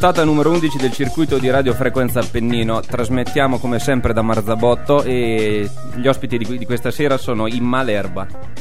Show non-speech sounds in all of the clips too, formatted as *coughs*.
puntata numero 11 del circuito di Radio Frequenza Appennino. Trasmettiamo come sempre da Marzabotto e gli ospiti di, di questa sera sono in Malerba.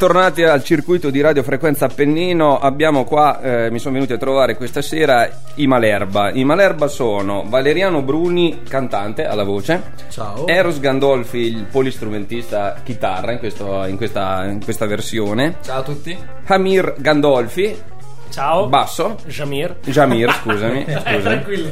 Bentornati al circuito di Radio Frequenza Appennino. Abbiamo qua, eh, mi sono venuti a trovare questa sera i Malerba. I Malerba sono Valeriano Bruni, cantante alla voce. Ciao. Eros Gandolfi, il polistrumentista chitarra in, questo- in questa, in questa versione. Ciao a tutti. Hamir Gandolfi, Ciao. basso. Jamir. Jamir, scusami. Eh, *laughs* scusami. tranquillo.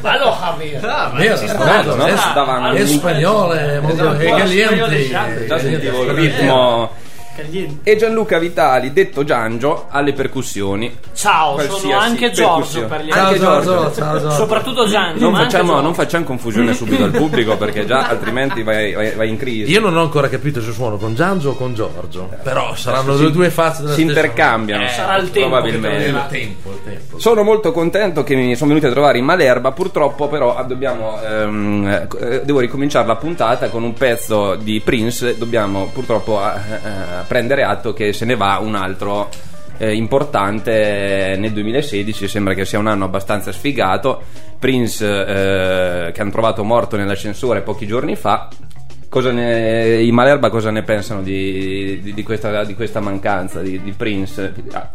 Allo Javier. Ah, vero, Bello, no? es, Davano- es spagnolo, è molto Esatto. è Spagnolo caliente. esatto. Già sentivo il ritmo. Caliente. E Gianluca Vitali, detto Giangio, alle percussioni. Ciao, Qualsiasi sono anche Giorgio percussione. per gli Ciao Anche Giorgio, Giorgio. ciao Giorgio. Soprattutto Gianni. Non ma anche facciamo, Giorgio. non facciamo confusione subito al pubblico perché già *laughs* altrimenti vai, vai- vai in crisi. Io non ho ancora capito se suono con Giangio o con Giorgio. Però saranno si- le due facce della si stessa intercambiano. moneta. Sarà il tempo probabilmente. Il tempo, il tempo. Sono molto contento che mi sono venuti a trovare in Malerba, purtroppo però dobbiamo, ehm, eh, devo ricominciare la puntata con un pezzo di Prince, dobbiamo purtroppo eh, eh, prendere atto che se ne va un altro eh, importante nel 2016, sembra che sia un anno abbastanza sfigato. Prince, eh, che hanno trovato morto nell'ascensore pochi giorni fa. Cosa ne, I Malerba cosa ne pensano di, di- di questa, di questa mancanza di, di Prince? Ah,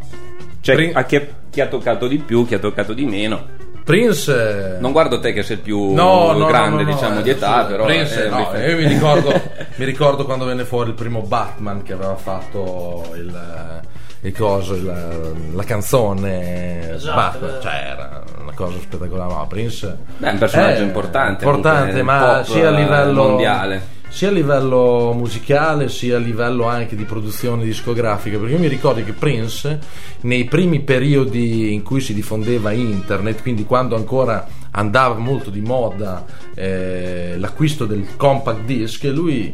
Cioè, Prin- a chi, chi ha toccato di più, chi ha toccato di meno. Prince. Non guardo te che sei il più No, no, grande, no, no, diciamo, eh, di età, sì, però. Prince, eh, no, mi- io mi ricordo, *laughs* mi ricordo quando venne fuori il primo Batman che aveva fatto il, il coso, il- la canzone Esatto, Batman, eh. cioè era una cosa spettacolare. No, Prince Beh, è un personaggio è importante, importante, ma sia a eh, livello mondiale. Sia a livello musicale sia a livello anche di produzione discografica perché io mi ricordo che Prince nei primi periodi in cui si diffondeva internet quindi quando ancora andava molto di moda eh, l'acquisto del compact disc lui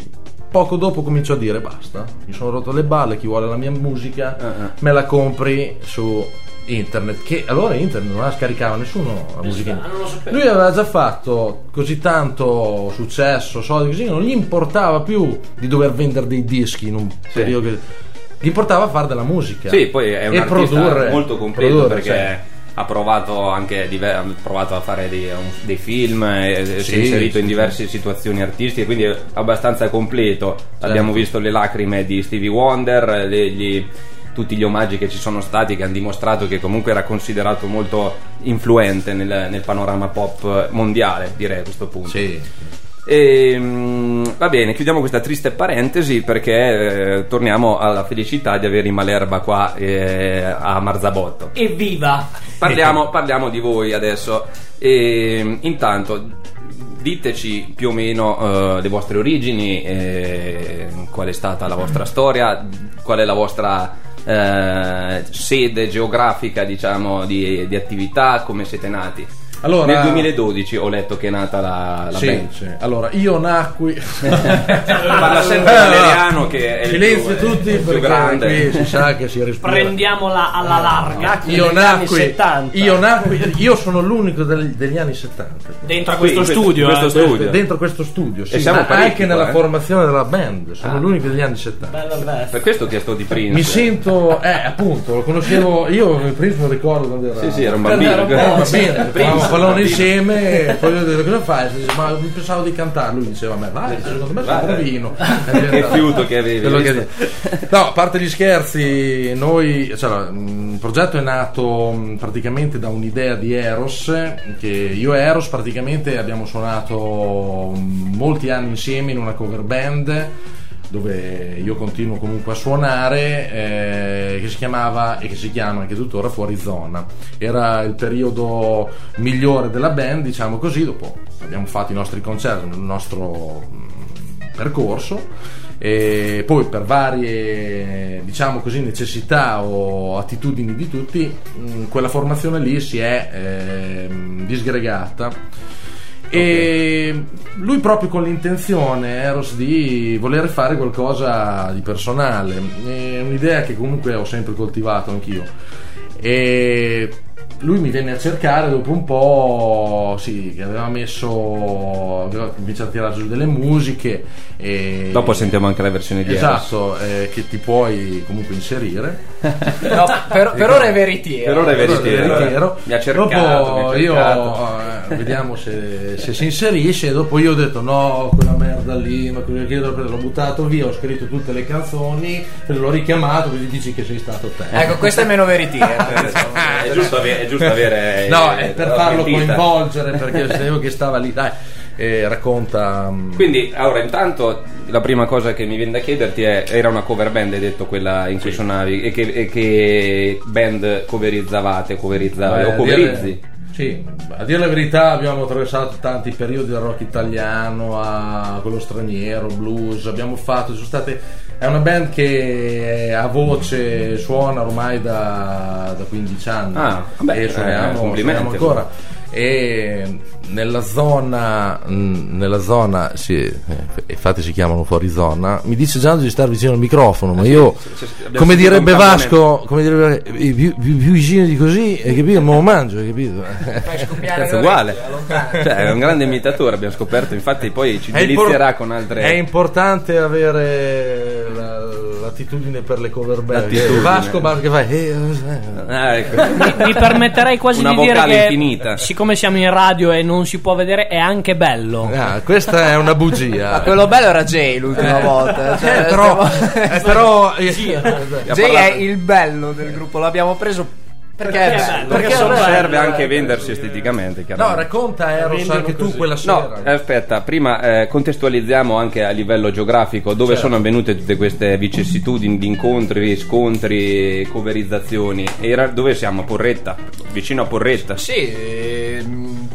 poco dopo cominciò a dire basta mi sono rotto le balle chi vuole la mia musica Ah, me la compri su internet che allora internet non la scaricava nessuno la musica Ah, lui aveva già fatto così tanto successo, soldi così, non gli importava più di dover vendere dei dischi in un periodo che gli importava fare della musica. Sì, poi è un e artista produrre, molto completo produrre, perché cioè. ha provato anche ha provato a fare dei, dei film, e si è Sì, inserito sì, in diverse situazioni artistiche, quindi è abbastanza completo. Abbiamo visto le lacrime di Stevie Wonder, le- gli- tutti gli omaggi che ci sono stati che hanno dimostrato che comunque era considerato molto influente nel, nel panorama pop mondiale, direi a questo punto. Sì. E, mm, va bene, chiudiamo questa triste parentesi perché eh, torniamo alla felicità di avere i Malerba qua eh, a Marzabotto. Evviva! Parliamo, parliamo di voi adesso. E, intanto, diteci più o meno eh, le vostre origini, eh, qual è stata la vostra storia, qual è la vostra eh, sede geografica, diciamo, di, di attività, come siete nati. Allora- Nel 2012 ho letto che è nata la, la Sì, band. sì. Allora, io nacqui. *laughs* Parla sempre *laughs* Valeriano che è il Silenzio più- tutti il più perché grande. qui si sa che si respira. Prendiamola alla larga. Io nacqui, 70. io nacqui, io sono l'unico del- degli anni 70. dentro a Qui, questo questo- studio. questo eh. studio. Dentro questo studio, sì, siamo ma parecchi anche nella eh. formazione della band, sono l'unico degli anni 70. Bello, bello. Per questo ho chiesto di Prince. Mi sento, eh, appunto, lo conoscevo io, il Prince lo ricordo quando era. Sì, sì, era un bambino. era un po', parlando bambino. insieme e poi io ho detto cosa fai? Dice, ma pensavo di cantare, lui diceva me vai, secondo me sei Vai. bravino. *laughs* Che fiuto che avevi, che-? *laughs* No, a parte gli scherzi, noi, cioè, mh, il progetto è nato mh, praticamente da un'idea di Eros, che io e Eros praticamente abbiamo suonato mh, molti anni insieme in una cover band dove io continuo comunque a suonare eh, che si chiamava e che si chiama anche tuttora Fuori Zona. Era il periodo migliore della band diciamo così dopo abbiamo fatto i nostri concerti il nostro mh, percorso e poi per varie diciamo così necessità o attitudini di tutti mh, quella formazione lì si è ehm, disgregata e lui proprio con l'intenzione Eros di voler fare qualcosa di personale è un'idea che comunque ho sempre coltivato anch'io e lui mi venne a cercare dopo un po' sì che aveva messo aveva cominciato a tirare giù delle musiche e Dopo sentiamo anche la versione di Eros. esatto eh, che ti puoi comunque inserire No, per, per ora è veritiero. Per ora è veritiero. veritiero. Mi ha cercato, dopo mi ha io cercato. eh, vediamo se, se si inserisce dopo io ho detto no quella merda lì ma cosa chiedo l'ho buttato via ho scritto tutte le canzoni e l'ho richiamato così dici che sei stato te Ecco, questo è meno veritiero. *laughs* è, giusto avere, è giusto avere no eh, è per farlo mentita. coinvolgere perché sapevo che stava lì dai e racconta mm, Quindi, allora, intanto la prima cosa che mi viene da chiederti è: era una cover band, hai detto quella in cui suonavi, e che, e che band coverizzavate, coverizzavi Beh, o coverizzi? dire- Sì, a dire la verità abbiamo attraversato tanti periodi del rock italiano a quello straniero, blues, abbiamo fatto, sono state, è una band che a voce suona ormai da, da 15 anni Ah, vabbè, e eh, suoniamo, complimenti. suoniamo ancora e nella zona nella zona sì, eh, infatti si chiamano fuori zona mi dice Gianni di stare vicino al microfono ma io sì, abbiamo come direbbe. Vasco come direbbe eh, più, più- più vicino di così hai capito me lo mangio hai capito Fai scoppiare Cazzo, le uguale. Cioè, è un grande imitatore, abbiamo scoperto, infatti poi ci È impor- delizierà con altre... È importante avere la, la l'attitudine per le cover band. Vasco basta che fa. eh, eh. Ah, ecco. Mi, mi permetterei quasi Una di dire vocale che infinita. siccome siamo in radio e non si può vedere è anche bello. Ah, questa è una bugia. Ma quello bello era Jay l'ultima volta. Cioè, Eh, però, stiamo- eh, però eh, *laughs* Jay è il bello del gruppo, l'abbiamo preso perché, Perché bello. bello. Perché sono serve bello, anche vendersi esteticamente, no, racconta Eros anche tu così. quella No, sera. eh, aspetta, prima eh, contestualizziamo anche a livello geografico dove Certo. sono avvenute tutte queste vicissitudini di incontri, scontri, coverizzazioni. Era, dove siamo? A Porretta, vicino a Porretta. Sì, ehm,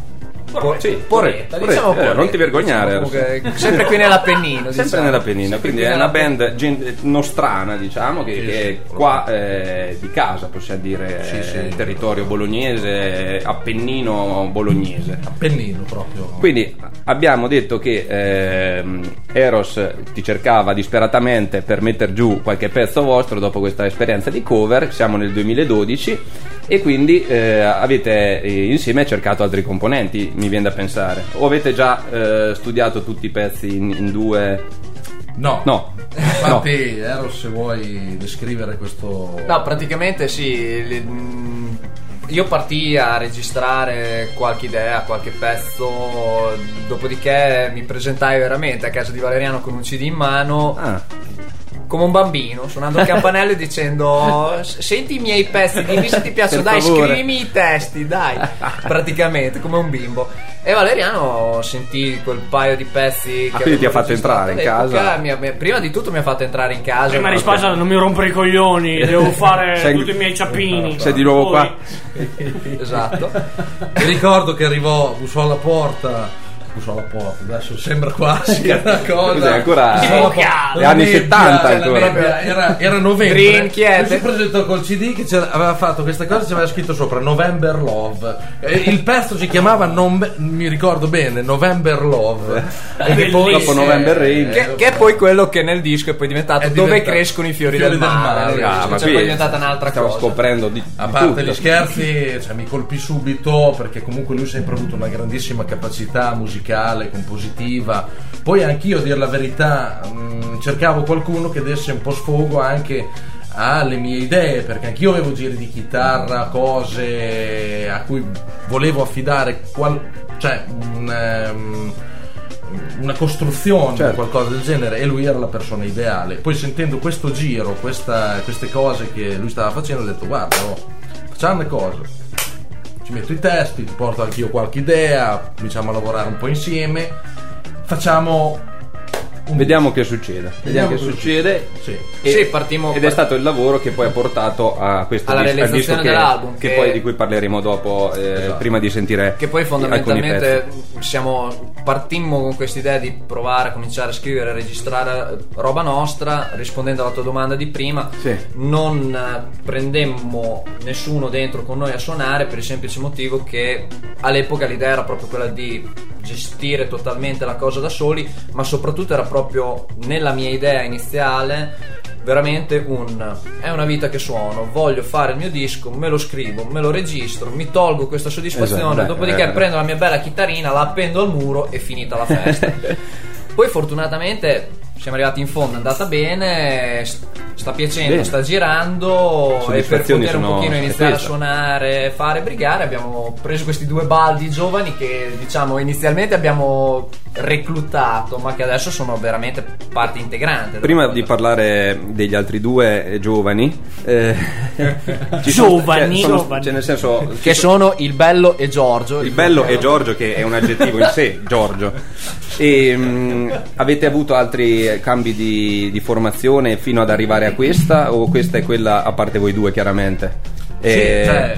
Po- sì, Porretta, Porretta, diciamo eh, Porretta. non ti vergognare. Diciamo comunque, sempre qui nell'Appennino. Sempre diciamo. nella Pennina, Sempre quindi qui è una nell'Appennino. band gen- nostrana, diciamo, che, Sì, che è qua eh, di casa, possiamo dire, Sì, sì. eh, territorio bolognese, Appennino bolognese. Pennino proprio. Quindi abbiamo detto che ehm, Eros ti cercava disperatamente per mettere giù qualche pezzo vostro dopo questa esperienza di cover, siamo nel 2012 e quindi eh, avete eh, insieme cercato altri componenti, mi viene da pensare. O avete già eh, studiato tutti i pezzi in, in due... No. No. Infatti, Eros, se vuoi descrivere questo. No, praticamente sì. le- mm, io partii a registrare qualche idea, qualche pezzo, dopodiché mi presentai veramente a casa di Valeriano con un CD in mano, Ah, come un bambino, suonando il campanello e dicendo: "S- Senti i miei pezzi, dimmi se ti piacciono, dai, favore." scrivimi i testi, dai. Praticamente, come un bimbo. E Valeriano sentì quel paio di pezzi. Ah, che quindi ti ha fatto entrare in casa? mi ha- mi- prima di tutto mi ha fatto entrare in casa. Prima Ma- risposta non mi rompere i coglioni, *laughs* devo fare Sei- tutti i miei *laughs* ciappini. sei di nuovo Poi- qua? *laughs* Esatto. Mi ricordo che arrivò, bussò alla porta. Bussò alla porta, adesso sembra quasi *laughs* una cosa. Cos'è, ancora- gli anni La nebbia, 70 cioè, ancora. nebbia, Era, era novembre. Mi si presentò col CD che aveva fatto questa cosa, ci aveva scritto sopra November Love. E il pezzo si chiamava, non mi ricordo bene, November Love. *laughs* E che poi, Dopo November Rain. Che, che è poi quello che nel disco è poi diventato È dove diventato crescono i fiori, fiori del del mare. mare. Ah, ma cioè, qui poi è diventata un'altra stiamo cosa. scoprendo di, A parte tutto. gli scherzi, cioè, mi colpì subito perché comunque lui ha sempre avuto una grandissima capacità musicale, compositiva. Poi anch'io, a dire la verità, mh, cercavo qualcuno che desse un po' sfogo anche alle mie idee, perché anch'io avevo giri di chitarra, cose a cui volevo affidare qual- cioè, un, ehm, una costruzione, Certo. qualcosa del genere, e lui era la persona ideale. Poi sentendo questo giro, questa- queste cose che lui stava facendo, ho detto guarda, oh, facciamo le cose. Ci metto i testi, ti porto anch'io qualche idea, cominciamo a lavorare un po' insieme, facciamo Vediamo che succede. Vediamo, Vediamo che cosa succede. Sì. Sì, partimmo- Ed è stato il lavoro che poi ha portato a questo Alla al realizzazione che, dell'album, che che- poi di cui parleremo dopo, eh, Esatto. prima di sentire Che poi fondamentalmente siamo, partimmo con questa idea di provare a cominciare a scrivere e registrare roba nostra, rispondendo alla tua domanda di prima. Sì. Non eh, prendemmo nessuno dentro con noi a suonare per il semplice motivo che all'epoca l'idea era proprio quella di gestire totalmente la cosa da soli, ma soprattutto era proprio nella mia idea iniziale veramente un è una vita che suono, voglio fare il mio disco, me lo scrivo, me lo registro, mi tolgo questa soddisfazione, Esatto, beh, dopodiché eh. prendo la mia bella chitarrina, la appendo al muro e finita la festa. *laughs* Poi fortunatamente siamo arrivati in fondo, è andata bene, sta piacendo, Bene. sta girando e per poter un sono- pochino iniziare a suonare, fare brigare abbiamo preso questi due baldi giovani che diciamo inizialmente abbiamo reclutato ma che adesso sono veramente parte integrante. Prima di parlare degli altri due eh, giovani, eh, *laughs* ci sono- Giovani. cioè, sono- Giovani. cioè, nel senso, Che sono il bello e Giorgio. il bello è Giorgio, che è un aggettivo in sé, Giorgio. *laughs* E mh, avete avuto altri cambi di, di formazione fino ad arrivare a questa, o questa è quella a parte voi due, chiaramente? Sì, Eh, cioè,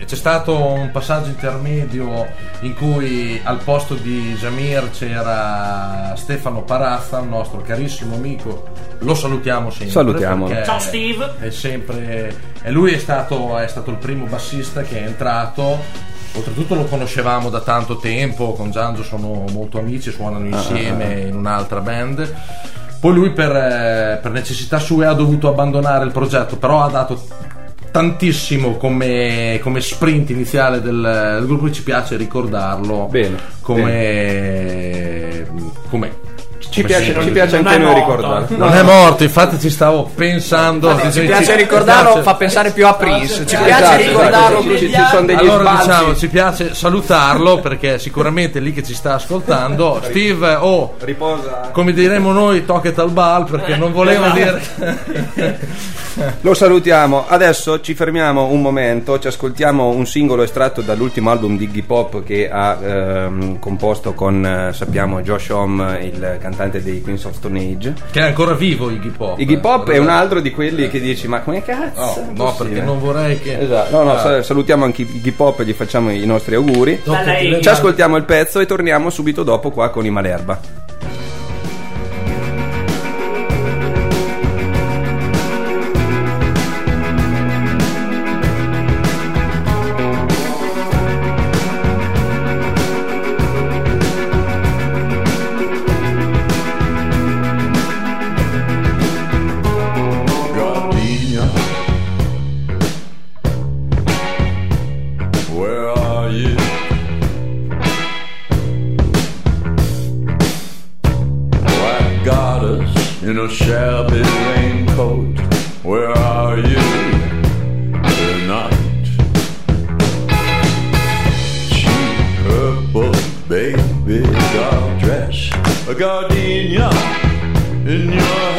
eh, c'è stato un passaggio intermedio in cui al posto di Jamir c'era Stefano Parazza, un nostro carissimo amico. Lo salutiamo sempre. Salutiamolo. perché Ciao, Steve. È sempre. E lui è stato, è stato il primo bassista che è entrato. Oltretutto lo conoscevamo da tanto tempo, con Giangio sono molto amici, suonano insieme in un'altra band. Poi lui per, eh, per necessità sue ha dovuto abbandonare il progetto, però ha dato tantissimo come, come sprint iniziale del, del gruppo e ci piace ricordarlo Bene, come, come Ci piace, ci piace anche noi ricordarlo. Non è morto, infatti ci stavo pensando. Ci piace ricordarlo, fa pensare più a Prince. Ci piace Esatto, ricordarlo esatto, così. ci, ci sono degli Allora sbalzi. diciamo, ci piace salutarlo perché sicuramente è lì che ci sta ascoltando. *laughs* Steve, oh, Riposa. come diremo noi, tocket al bal perché non volevo dire. *laughs* Lo salutiamo. Adesso ci fermiamo un momento, ci ascoltiamo un singolo estratto dall'ultimo album di Iggy Pop che ha ehm, composto con, eh, sappiamo, Josh Homme, il cantante dei Queens of Stone Age. che è ancora vivo Iggy Pop. Iggy Pop è un altro di quelli che dici, ma come cazzo? No, è no, possibile?" perché non vorrei che. Esatto, no, no, Ah. sa- salutiamo anche Iggy Pop e gli facciamo i nostri auguri. Ci ascoltiamo il pezzo e torniamo subito dopo qua con i Malerba. Baby doll dress, a gardenia in your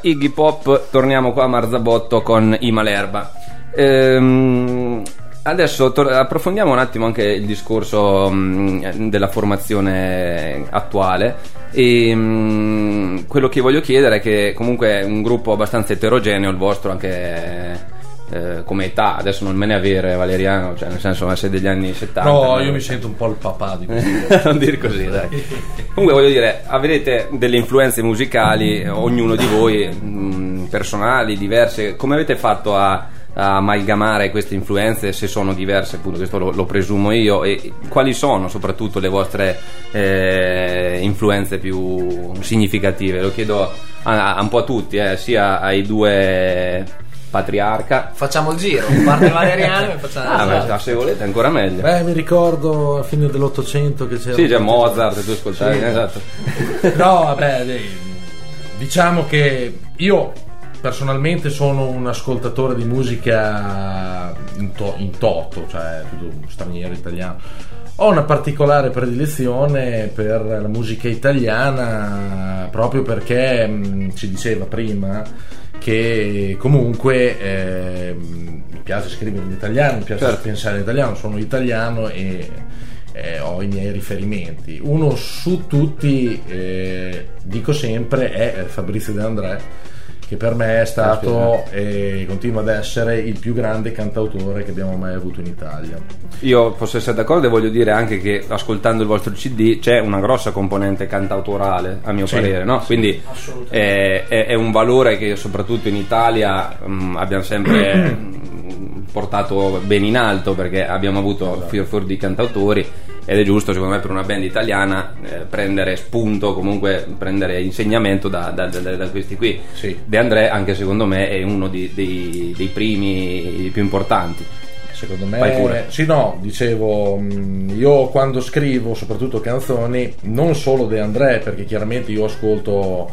Iggy Pop, torniamo qua a Marzabotto con I Malerba. Ehm, adesso tor- approfondiamo un attimo anche il discorso mh, della formazione attuale e mh, quello che voglio chiedere è che comunque è un gruppo abbastanza eterogeneo il vostro anche eh, come età, adesso non me ne avere Valeriano, cioè nel senso sei degli anni 70. No, ma- io mi sento un po' il papà di questo. *laughs* non dir così, dai. *laughs* Comunque voglio dire, avete delle influenze musicali, ognuno di voi, mh, personali, diverse. Come avete fatto a, a amalgamare queste influenze, se sono diverse, appunto, questo lo, lo presumo io, e quali sono soprattutto le vostre eh, influenze più significative? Lo chiedo a, a un po' a tutti, eh, sia ai due patriarca. Facciamo il giro, parte Valeriano e facciamo *laughs* Ah, esatto. ma se volete ancora meglio. Beh, mi ricordo a fine dell'Ottocento che c'era. Sì, c'è Mozart, tu ascoltavi, Sì. esatto. *laughs* No, vabbè, diciamo che io personalmente sono un ascoltatore di musica in, to- in toto, cioè tutto straniero, italiano. Ho una particolare predilezione per la musica italiana proprio perché mh, ci diceva prima che comunque ehm, mi piace scrivere in italiano, mi piace Certo. pensare in italiano, sono italiano e eh, ho i miei riferimenti. Uno su tutti, eh, dico sempre, è Fabrizio De André, che per me è stato e continua ad essere il più grande cantautore che abbiamo mai avuto in Italia. Io posso essere d'accordo e voglio dire anche che ascoltando il vostro CD c'è una grossa componente cantautorale, a mio Sì, parere, no? Quindi è, è- è un valore che soprattutto in Italia mh, abbiamo sempre *clears throat* portato ben in alto perché abbiamo avuto fior fior di cantautori ed è giusto secondo me per una band italiana eh, prendere spunto, comunque prendere insegnamento da, da- da- da questi qui. Sì. De André anche secondo me è uno di- dei, dei primi più importanti. Secondo me, Vai pure. sì, no, dicevo, mh, io quando scrivo, soprattutto canzoni, non solo De André, perché chiaramente io ascolto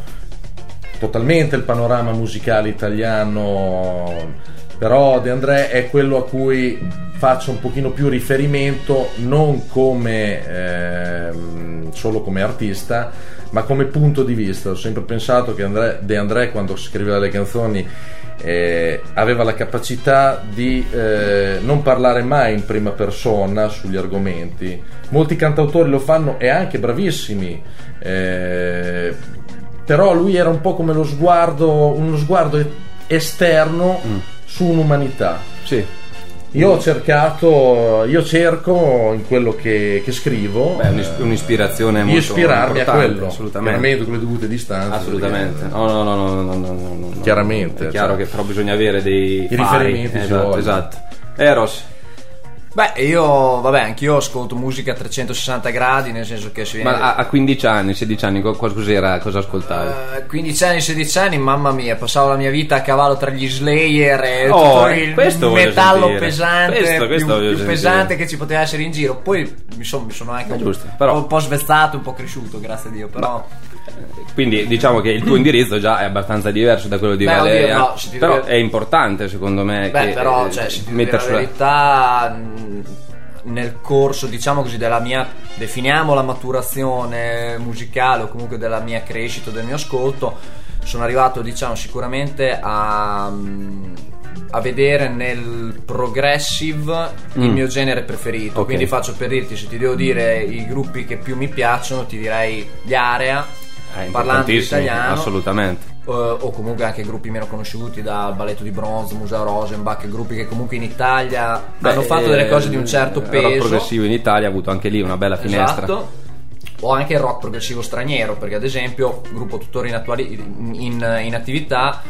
totalmente il panorama musicale italiano, però De André è quello a cui faccio un pochino più riferimento, non come ehm, solo come artista, ma come punto di vista. Ho sempre pensato che André- De André quando scriveva le canzoni eh, aveva la capacità di eh, non parlare mai in prima persona sugli argomenti. Molti cantautori lo fanno e anche bravissimi. eh, però lui era un po' come lo sguardo, uno sguardo esterno su un'umanità. Sì. Io ho cercato, io cerco in quello che, che scrivo Beh, un'ispirazione di ispirarmi a quello, assolutamente. con le dovute distanze. Assolutamente, no, no, no, no, no, no, no, chiaramente. È chiaro cioè. che però bisogna avere dei riferimenti. Esatto, esatto. Eh, Eros, Beh, io, vabbè, anch'io ascolto musica a 360 gradi, nel senso che viene... ma a, a 15 anni, 16 anni, co- cos'era, cosa ascoltavi? Eh, 15 anni, 16 anni, mamma mia, passavo la mia vita a cavallo tra gli Slayer e Oh, tutto il questo voglio metallo sentire. pesante, Questo- questo più, più pesante che ci poteva essere in giro. Poi mi, son- mi sono anche un, giusto, però- un po' svezzato, un po' cresciuto, grazie a Dio, però... Quindi diciamo che il tuo *clears throat* indirizzo già è abbastanza diverso da quello di Beh, oddio, Valeria, no, se ti però devo- è importante secondo me Beh, però, eh, cioè, dire mettere la verità, mh, nel corso, diciamo così, della mia, definiamo la maturazione musicale o comunque della mia crescita, del mio ascolto, sono arrivato, diciamo, sicuramente a, mh, a vedere nel progressive il Mm. mio genere preferito. Ok. Quindi faccio per dirti, se ti devo dire i gruppi che più mi piacciono, ti direi gli Area, è parlando italiano assolutamente. eh, o comunque anche gruppi meno conosciuti da Balletto di Bronzo, Museo Rosenbach, gruppi che comunque in Italia hanno Beh, fatto delle eh, cose di un certo il rock peso. progressivo in Italia ha avuto anche lì una bella finestra. Esatto. O anche il rock progressivo straniero, perché ad esempio, gruppo tuttora in, attuali- in- in- in attività,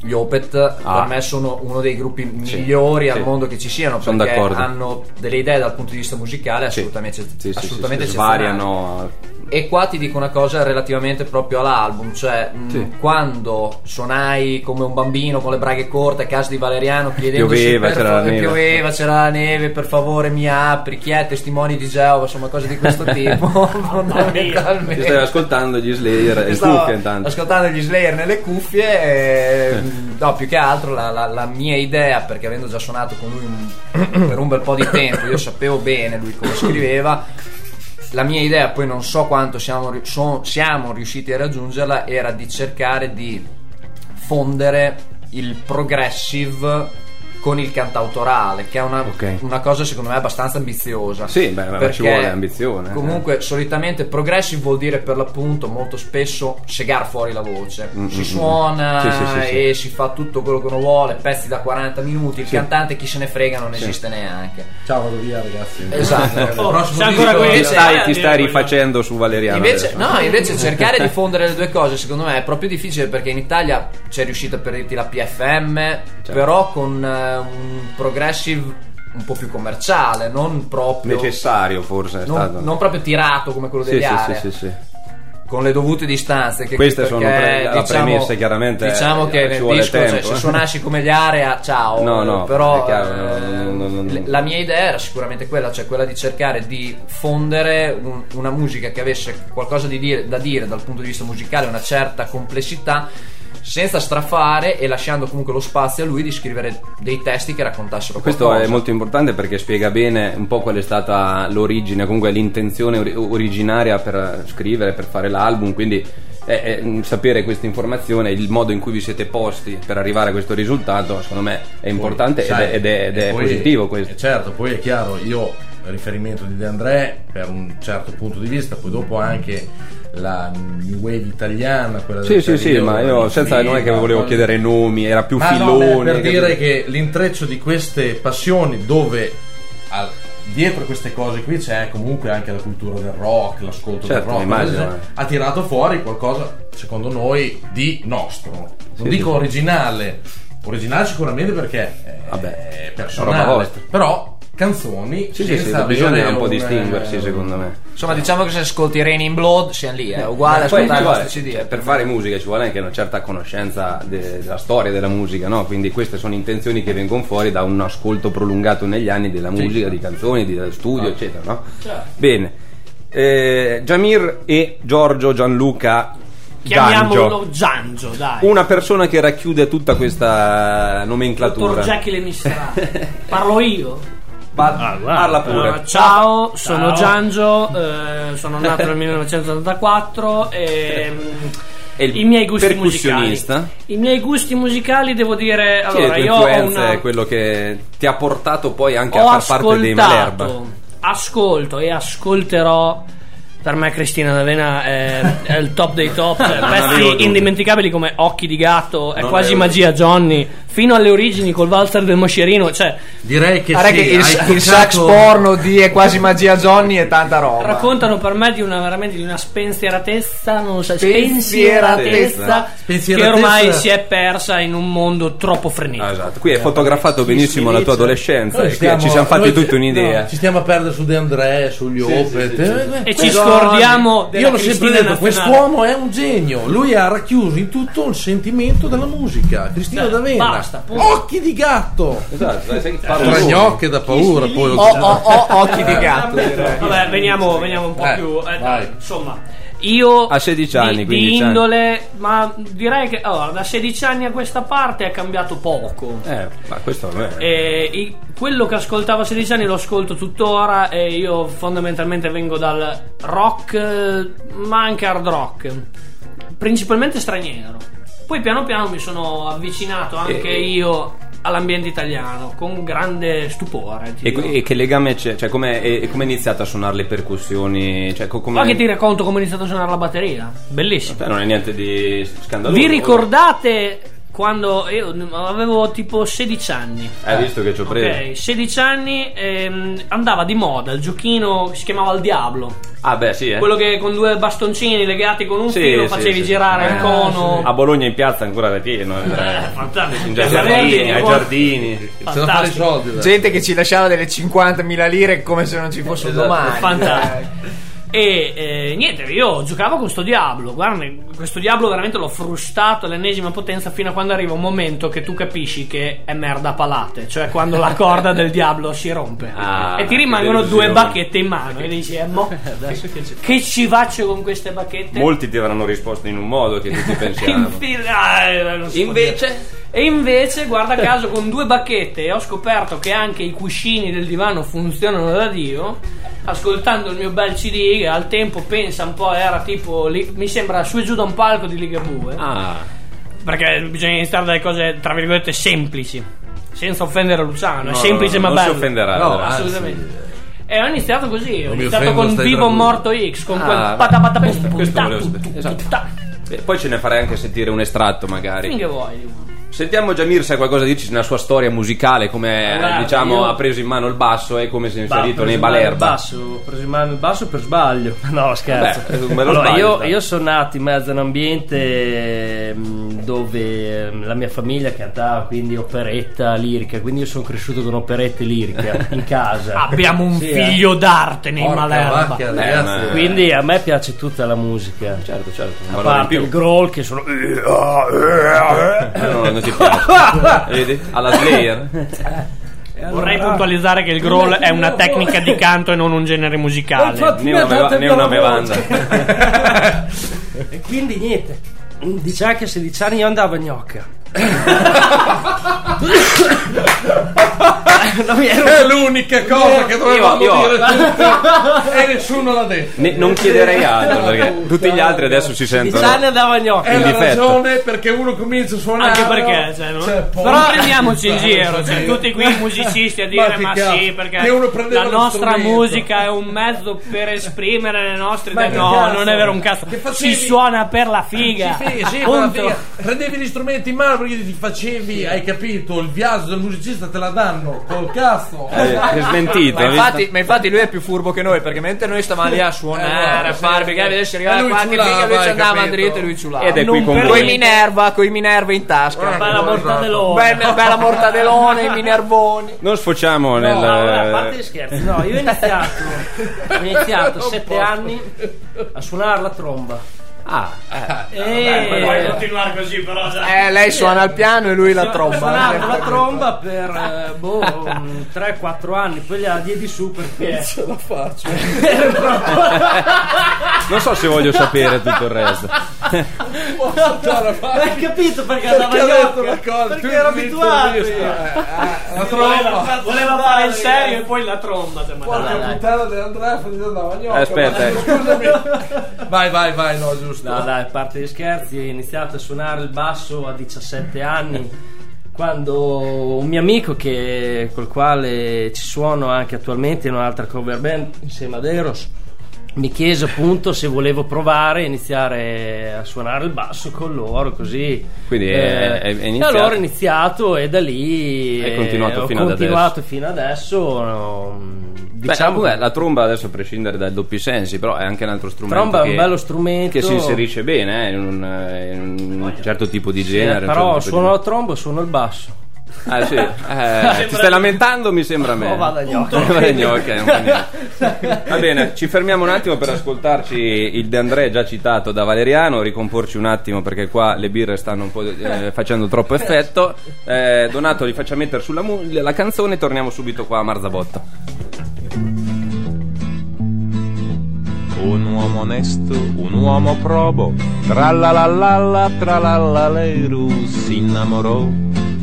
gli Opet Ah. per me sono uno dei gruppi Sì, migliori al sì. mondo che ci siano, Sono perché d'accordo. hanno delle idee dal punto di vista musicale Sì. assolutamente, Sì, sì, sì, assolutamente sì, eccezionali. svariano E qua ti dico una cosa relativamente proprio all'album, cioè mh, Sì. quando suonai come un bambino con le braghe corte a casa di Valeriano chiedendosi Pioveva, c'era fa- la neve. pioveva, c'era la neve, per favore mi apri, chi è testimoni di Geova, insomma cose di questo *laughs* tipo, *laughs* Ti fondamentalmente. stai ascoltando gli Slayer in intanto. ascoltando gli Slayer nelle cuffie e, mh, no più che altro la, la- la mia idea perché avendo già suonato con lui un- *clears throat* per un bel po' di tempo io sapevo bene lui come scriveva la mia idea poi non so quanto siamo, so- siamo riusciti a raggiungerla era di cercare di fondere il progressive con il cantautorale, che è una, Ok. una cosa secondo me abbastanza ambiziosa. Sì, beh, ma ci Perché vuole ambizione, eh. Comunque, solitamente progressive vuol dire per l'appunto molto spesso segar fuori la voce. Mm, mm, si suona Sì, sì, sì, sì. e si fa tutto quello che uno vuole, pezzi da 40 minuti. Il Sì. cantante, chi se ne frega, non esiste neanche. Ciao, vado via, ragazzi. Esatto. *laughs* Eh, Oh, sei ancora qui? Ti stai, ti Eh, stai rifacendo su Valeriano. Invece, no, invece *laughs* cercare di fondere le due cose secondo me è proprio difficile perché in Italia c'è riuscita per dirti la PFM, Certo. però con eh, un progressive un po' più commerciale, non proprio necessario forse è non, stato. non proprio tirato come quello degli sì, sì, sì, sì. con le dovute distanze. Che Queste perché, sono pre- la premessa, chiaramente, Diciamo eh, che nel disco, cioè, tempo, se eh. suonassi come gli Area, ciao. No, no, però è chiaro, eh, non- le- la mia idea era sicuramente quella, cioè quella di cercare di fondere un- una musica che avesse qualcosa di dire- da dire dal punto di vista musicale, una certa complessità. Senza strafare e lasciando comunque lo spazio a lui di scrivere dei testi che raccontassero Questo qualcosa. è molto importante perché spiega bene un po' qual è stata l'origine, comunque l'intenzione ori- originaria per scrivere, per fare l'album, quindi è- è, mm, sapere questa informazione, il modo in cui vi siete posti per arrivare a questo risultato, secondo me è importante ed Sai, è, ed è- ed è poi- positivo questo. certo, poi è chiaro, io riferimento di De André per un certo punto di vista, poi dopo anche la new wave italiana, quella Sì, del sì, sì, periodo, ma io senza non è che volevo chiedere nomi, era più Ma no, filoni. beh, per dire che l'intreccio di queste passioni dove al- dietro queste cose qui c'è comunque anche la cultura del rock, l'ascolto Certo, del rock, immagino, eh. ha tirato fuori qualcosa secondo noi di nostro. Non Sì, dico sì. originale, originale sicuramente perché è Vabbè, è roba personale, però canzoni Sì, sì, sì, bisogna un po' distinguersi eh, secondo me. Insomma, diciamo che se ascolti Rain in Blood, siamo lì, è uguale a Poi ascoltare vuole- CD. cioè, per fare musica ci vuole anche una certa conoscenza de- della storia della musica, no? Quindi queste sono intenzioni che vengono fuori da un ascolto prolungato negli anni della musica, di canzoni, di studio, eccetera, no? Bene. Eh, Jamir e Giorgio Gianluca Chiamiamolo Giangio. Dai. Una persona che racchiude tutta questa Dottor nomenclatura. Jekyll e Mr. *laughs* Parlo io. Ah, parla pure. Allora, ciao, sono Ciao. Giangio, eh, sono nato nel 1984 e *laughs* E i miei gusti musicali. I miei gusti musicali devo dire, è allora io ho una quello che ti ha portato poi anche ho a far parte dei Malerba. ascolto e ascolterò per me Cristina D'Avena è, è il top dei top *laughs* pezzi indimenticabili come Occhi di gatto è Non quasi magia Johnny fino alle origini col valzer del moscerino cioè Direi che sì, che il, il sax porno di È quasi magia Johnny e tanta roba. raccontano per me di una veramente di una spensieratezza non so, Spensieratezza. spensieratezza, che ormai si è persa in un mondo troppo frenetico Ah, esatto. Qui hai fotografato benissimo la tua adolescenza Noi e qui ci siamo fatti noi- tutti un'idea. no, ci stiamo a perdere su De André, sugli Opet. eh, e ci questo- scordiamo della Io l'ho sempre detto, nazionale. quest'uomo è un genio. Lui ha racchiuso in tutto il sentimento della musica. Cristina Beh, D'Avena. Basta, punto. Occhi di gatto. Esatto, dai, Tra gnocche da paura. Poi Ho, ho- ho occhi di gatto. direi. Vabbè, veniamo, veniamo un po' Eh, più. eh, insomma, io A 16 anni, di, 15 di anni. indole, ma direi che allora, da 16 anni a questa parte è cambiato poco. Eh, ma questo è E i- quello che ascoltavo a 16 anni lo ascolto tuttora e io fondamentalmente vengo dal rock, eh, ma anche hard rock, principalmente straniero. Poi piano piano mi sono avvicinato anche E- io all'ambiente italiano con grande stupore. E, e che legame c'è? Cioè, come è iniziato a suonare le percussioni? Cioè. Ma che ti racconto come ho iniziato a suonare la batteria? Bellissimo. Cioè, non è niente di scandaloso. Vi ricordate quando io avevo tipo 16 anni? Hai visto che ci ho preso? Ok, 16 anni ehm, andava di moda il giochino che si chiamava il Diablo. Ah, beh, sì, eh. Quello che con due bastoncini legati con un Sì, filo sì, facevi sì. girare il Eh, cono. A Bologna in piazza ancora è pieno. eh. *laughs* Eh, fantastico. In giardini, ai giardini. Da fare soldi. Gente che ci lasciava delle 50.000 lire come se non ci fosse Esatto. domani. Fantastico. E eh, niente, io giocavo con sto Diablo. Guarda, questo Diablo veramente l'ho frustato all'ennesima potenza fino a quando arriva un momento che tu capisci che è merda a palate. Cioè, quando la corda del Diablo si rompe Ah, e ti rimangono due bacchette in mano. E dici, eh, mo, *laughs* che ci faccio con queste bacchette? Molti ti avranno risposto in un modo che tutti *laughs* pensiamo. Infi- ah, eh, Invece? dire. E invece, guarda caso, con due bacchette ho scoperto che anche i cuscini del divano funzionano da Dio. Ascoltando il mio bel CD, che al tempo pensa un po', era tipo, mi sembra su e giù da un palco di Ligabue. Ah, Perché bisogna iniziare dalle cose, tra virgolette, semplici. Senza offendere Luciano, è No, semplice no, ma non si bello. offenderà. No, dai. anzi, Assolutamente. E ho iniziato così, ho Non iniziato offendo, con Vivo. Morto X, con Ah, quel patapata questo- volevo sapere, esatto. E poi ce ne farei anche sentire un estratto magari. Finché vuoi. Sentiamo Jamir se ha qualcosa da dirci nella sua storia musicale, come Guarda, diciamo io- ha preso in mano il basso e come si è inserito nei in Balerba. basso, ho preso in mano il basso per sbaglio. *laughs* No, scherzo. Beh, Allora, sbaglio, io, io sono nato in mezzo a un ambiente mh, dove mh, la mia famiglia cantava quindi operetta lirica, quindi io sono cresciuto con operette liriche *laughs* in casa. Abbiamo un Sì, eh. figlio d'arte nei Porca Malerba. vacca, Beh, Quindi a me piace tutta la musica. Certo, certo, A parte il growl che sono *laughs* Eh, no, non ti piace. *laughs* Vedi? Alla Slayer. Vorrei puntualizzare che il growl è una tecnica di canto e non un genere musicale. Né una, beva- né una bevanda. *laughs* E quindi niente. Diciamo che a 16 anni io andavo a gnocca. *laughs* *laughs* non mi ero È l'unica cosa che dovevamo Io- io- dire tutti *laughs* e nessuno l'ha detto. Ne- non chiederei *laughs* altro perché tutti gli altri adesso si 16 sentono. anni andavo a gnocca. È la difetto. ragione perché uno comincia a suonare. Anche perché, cioè, non, Cioè, poi- però prendiamoci in giro, cioè, Sì. tutti qui i musicisti a dire Ma ma, sì, perché la nostra strumento." musica è un mezzo per esprimere le nostre Ma idee. No, cazzo? non è vero un cazzo. Si suona per la figa. Sì, sì, Punto. ma figa. prendevi gli strumenti in mano perché ti facevi, hai capito, il viaggio del musicista te la danno col cazzo. Eh, è *laughs* smentito. Ma infatti, ma infatti lui è più furbo che noi perché mentre noi stavamo lì a suonare, Eh, a fare, perché adesso arrivava E lui qualche ciulava, figa lui ci andava capito? dritto e lui ciulava. Ed è qui Non con per Coi voi. Minerva, coi Minerva in tasca. Eh, Bella mortadelona. Bella, bella mortadelone, i Minervoni. Non sfociamo nel. No, vabbè, a parte gli scherzi, no, io ho iniziato, *laughs* ho iniziato a 7 anni a suonare la tromba. Ah, E continuare così, però. dai. Eh, lei suona il piano e lui la tromba. suonato la tromba per eh, boh, 3-4 anni, poi la diedi su perché Ce la faccio. *laughs* non so se voglio sapere tutto il resto. Hai capito perché andava ha la cosa? Perché tu ero inizi abituato eh, eh, La Voleva, tromba. voleva fare il serio e poi la tromba. Porca puttana di Andrea fa di andare a gnocca. Eh, aspetta, eh. Scusami. *laughs* Vai, vai, vai, no, giusto. No, dai, a parte gli scherzi, ho iniziato a suonare il basso a 17 anni. Quando un mio amico che, col quale ci suono anche attualmente in un'altra cover band insieme ad Eros mi chiese appunto se volevo provare a iniziare a suonare il basso con loro così Quindi è- è- è e iniziato. allora ho iniziato e da lì Hai continuato fino ad continuato adesso. fino adesso no, Beh, diciamo che- la tromba adesso a prescindere dai doppi sensi, però è anche un altro strumento. Tromba è un che- bello strumento. Che si inserisce bene eh, in, un, in un certo tipo di Eh, genere. un però certo tipo suono di- la tromba e suono il basso Ah, sì. Eh, ti stai lamentando, mi sembra a me. Oh, vado a gnocca. Vado a gnocca, non fa niente. *laughs* Va bene, ci fermiamo un attimo per ascoltarci il De André già citato da Valeriano, ricomporci un attimo perché qua le birre stanno un po' eh, facendo troppo effetto. Eh, Donato li faccia mettere sulla mu- la canzone e torniamo subito qua a Marzabotta. Un uomo onesto, un uomo probo, tralalallalla, tralallaleru, si innamorò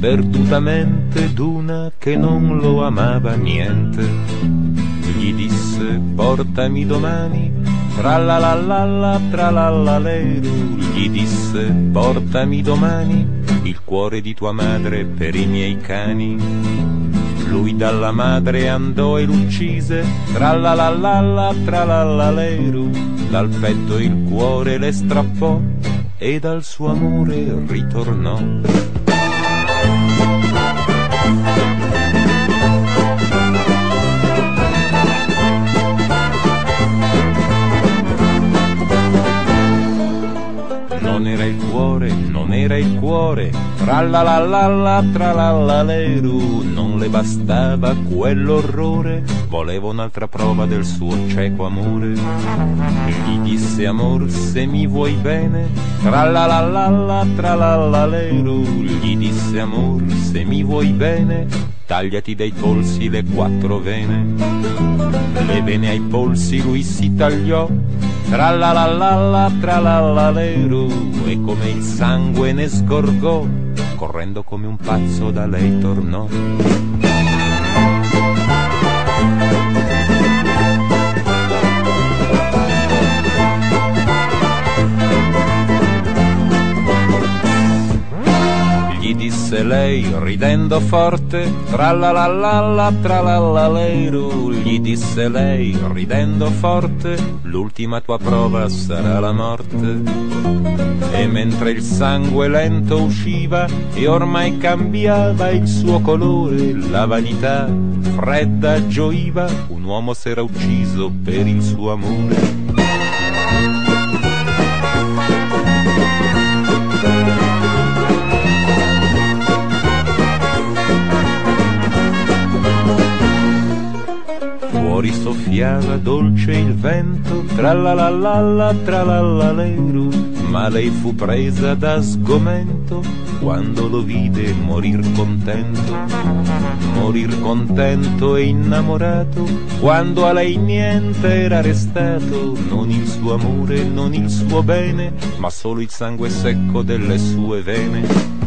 perdutamente d'una che non lo amava niente. Gli disse portami domani, tralalallalla, tralallaleru, gli disse portami domani il cuore di tua madre per i miei cani. Lui dalla madre andò e l'uccise, tralalallalla, tralallaleru, dal petto il cuore le strappò e dal suo amore ritornò. Thank you. Non era il cuore, non era il cuore, tralalallalla, tralallaleru, non le bastava quell'orrore, voleva un'altra prova del suo cieco amore. Gli disse amor se mi vuoi bene, tralalallalla, tralallaleru, gli disse amor se mi vuoi bene, tagliati dai polsi le quattro vene. Le vene ai polsi lui si tagliò, tralalallalla, tralallaleru, e come il sangue ne sgorgò, correndo come un pazzo da lei tornò. Disse lei ridendo forte, tralalala tralalaleru, gli disse lei ridendo forte, l'ultima tua prova sarà la morte. E mentre il sangue lento usciva e ormai cambiava il suo colore, la vanità fredda gioiva, un uomo s'era ucciso per il suo amore. Fuori soffiava dolce il vento, tralalala tralalaleru, ma lei fu presa da sgomento quando lo vide morir contento, morir contento e innamorato, quando a lei niente era restato, non il suo amore, non il suo bene, ma solo il sangue secco delle sue vene.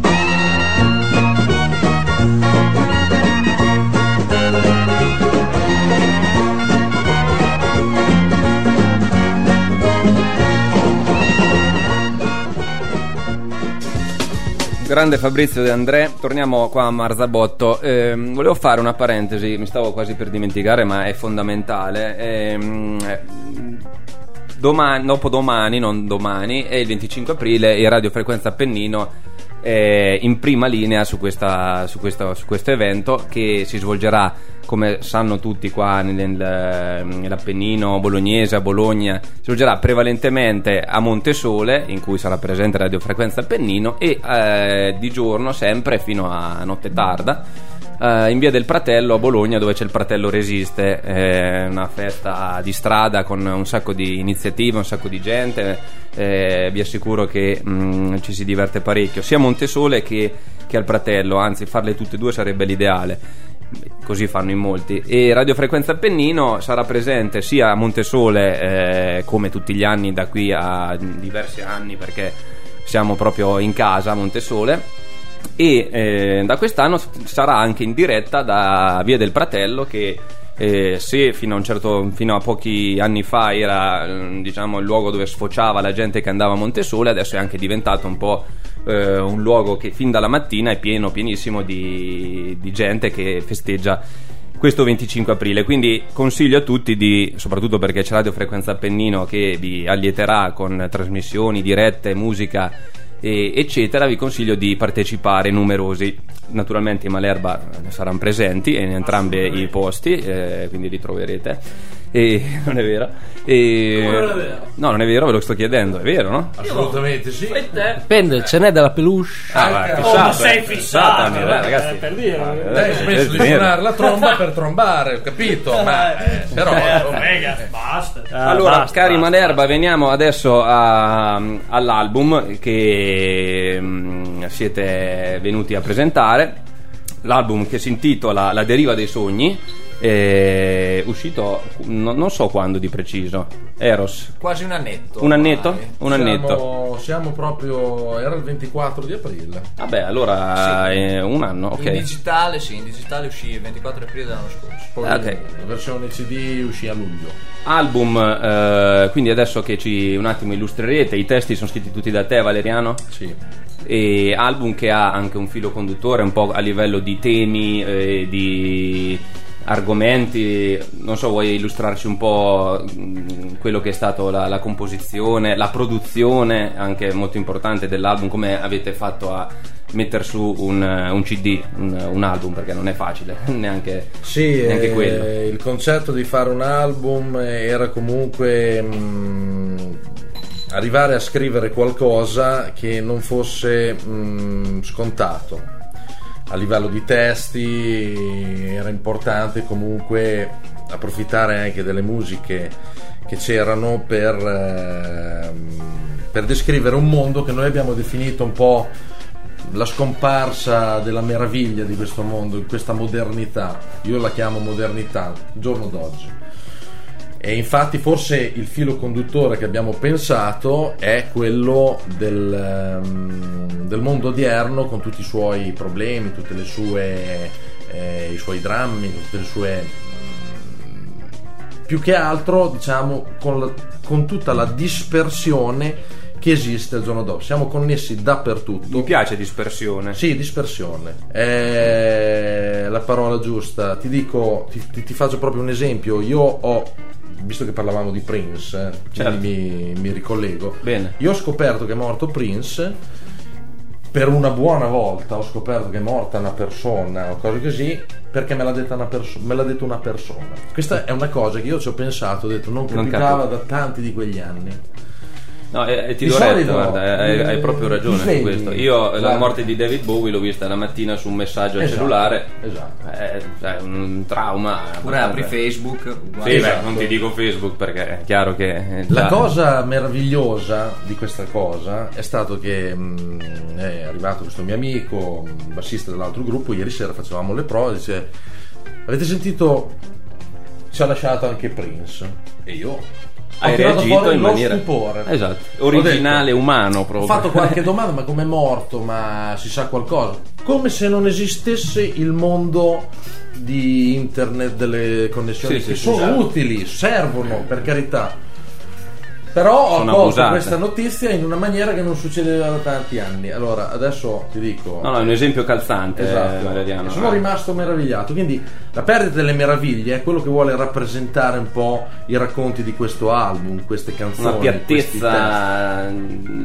Grande Fabrizio De André, torniamo qua a Marzabotto. Ehm, volevo fare una parentesi, mi stavo quasi per dimenticare, ma è fondamentale. Eh, domani, dopodomani, non domani, è il 25 aprile e Radio Frequenza Appennino in prima linea su, questa- su questo, su questo evento che si svolgerà, come sanno tutti qua nel- nell'Appennino bolognese, a Bologna, si svolgerà prevalentemente a Montesole, in cui sarà presente Radio Frequenza Appennino, e eh, di giorno sempre fino a notte tarda eh, in via del Pratello a Bologna dove c'è il Pratello Resiste, è una festa di strada con un sacco di iniziative, un sacco di gente, eh, vi assicuro che mm, ci si diverte parecchio, sia a Montesole che, che al Pratello, anzi farle tutte e due sarebbe l'ideale. Così fanno in molti. E Radio Frequenza Appennino sarà presente sia a Montesole, eh, come tutti gli anni, da qui a diversi anni, perché siamo proprio in casa a Montesole e eh, da quest'anno sarà anche in diretta da Via del Pratello che eh, se fino a, certo, fino a pochi anni fa era eh, diciamo, il luogo dove sfociava la gente che andava a Montesole adesso è anche diventato un po' eh, un luogo che fin dalla mattina è pieno, pienissimo di, di gente che festeggia questo 25 aprile. Quindi consiglio a tutti di, soprattutto perché c'è Radio Frequenza Appennino che vi allieterà con trasmissioni, dirette, musica e- eccetera, vi consiglio di partecipare numerosi. Naturalmente i Malerba saranno presenti in entrambi i posti, eh, quindi li troverete. E *laughs* non è vero? E- Come non è vero? No, non è vero, ve lo sto chiedendo, è vero, no? Assolutamente sì. E te? Dipende, ce n'è della peluche. Ah, va, Oh, ma sei eh. fissato, Fissato, eh, ragazzi. eh, per dire. Ah, Lei ha smesso di suonare la tromba per trombare, ho capito, ma eh, però Eh, rega, basta. Ah, allora, basta, cari basta, Malerba, veniamo adesso a- all'album che mm, siete venuti a presentare. L'album che si intitola La deriva dei sogni. È uscito no- non so quando di preciso. Eros. Quasi un annetto. Un annetto? ormai. Un annetto. siamo, siamo proprio era il 24 di aprile. Vabbè, allora è un anno, ok. In digitale, sì, in digitale uscì il 24 aprile dell'anno scorso. Poi Ok. la versione CD uscì a luglio. Album, eh, quindi adesso che ci un attimo illustrerete, i testi sono scritti tutti da te, Valeriano? Sì. e album che ha anche un filo conduttore un po' a livello di temi, eh, di argomenti, non so, vuoi illustrarci un po' mh, quello che è stato la, la composizione, la produzione anche molto importante dell'album, come avete fatto a mettere su un, un CD, un, un album, perché non è facile, *laughs* neanche, Sì, neanche eh, quello. il concetto di fare un album era comunque mh, arrivare a scrivere qualcosa che non fosse mh, scontato. A livello di testi era importante comunque approfittare anche delle musiche che c'erano per, ehm, per descrivere un mondo che noi abbiamo definito un po' la scomparsa della meraviglia di questo mondo, in questa modernità. Io la chiamo modernità, giorno d'oggi. E infatti forse il filo conduttore che abbiamo pensato è quello del, ehm, del mondo odierno con tutti i suoi problemi, tutte le sue, eh, i suoi drammi, tutte le sue mm, più che altro diciamo con, la- con tutta la dispersione che esiste il giorno dopo. Siamo connessi dappertutto. Mi piace dispersione. Sì, dispersione. È la parola giusta. Ti dico, ti, ti- ti faccio proprio un esempio. Io ho, visto che parlavamo di Prince, eh, Certo. mi, mi ricollego. Bene. Io ho scoperto che è morto Prince. Per una buona volta ho scoperto che è morta una persona o cose così perché me l'ha, detta una perso- me l'ha detto una persona. Questa è una cosa che io ci ho pensato, ho detto non Non capitava capivo. da tanti di quegli anni. No, eh, eh, ti do retta, solito, guarda, hai, hai eh, proprio ragione su questo. Io la Guarda. morte di David Bowie l'ho vista la mattina su un messaggio al Esatto, cellulare. esatto. È, è un trauma. Oppure apri Facebook. Sì, guarda. beh, Esatto. non ti dico Facebook perché è chiaro che. eh, La cosa meravigliosa di questa cosa è stato che mh, è arrivato questo mio amico, bassista dell'altro gruppo, ieri sera facevamo le prove, dice avete sentito ci ha lasciato anche Prince e io Hai reagito in maniera. stupore. Esatto, Ho originale, detto, umano Ho proprio. fatto qualche *laughs* domanda, ma come è morto? Ma si sa qualcosa? Come se non esistesse il mondo di internet, delle connessioni Sì, che sì, sono esatto. utili, servono per carità. Però ho colto questa notizia in una maniera che non succedeva da tanti anni. Allora, adesso ti dico. No, no, è un esempio calzante, eh, Esatto, Valeriano. E sono rimasto meravigliato. Quindi la perdita delle meraviglie è quello che vuole rappresentare un po' i racconti di questo album, queste canzoni. Una piattezza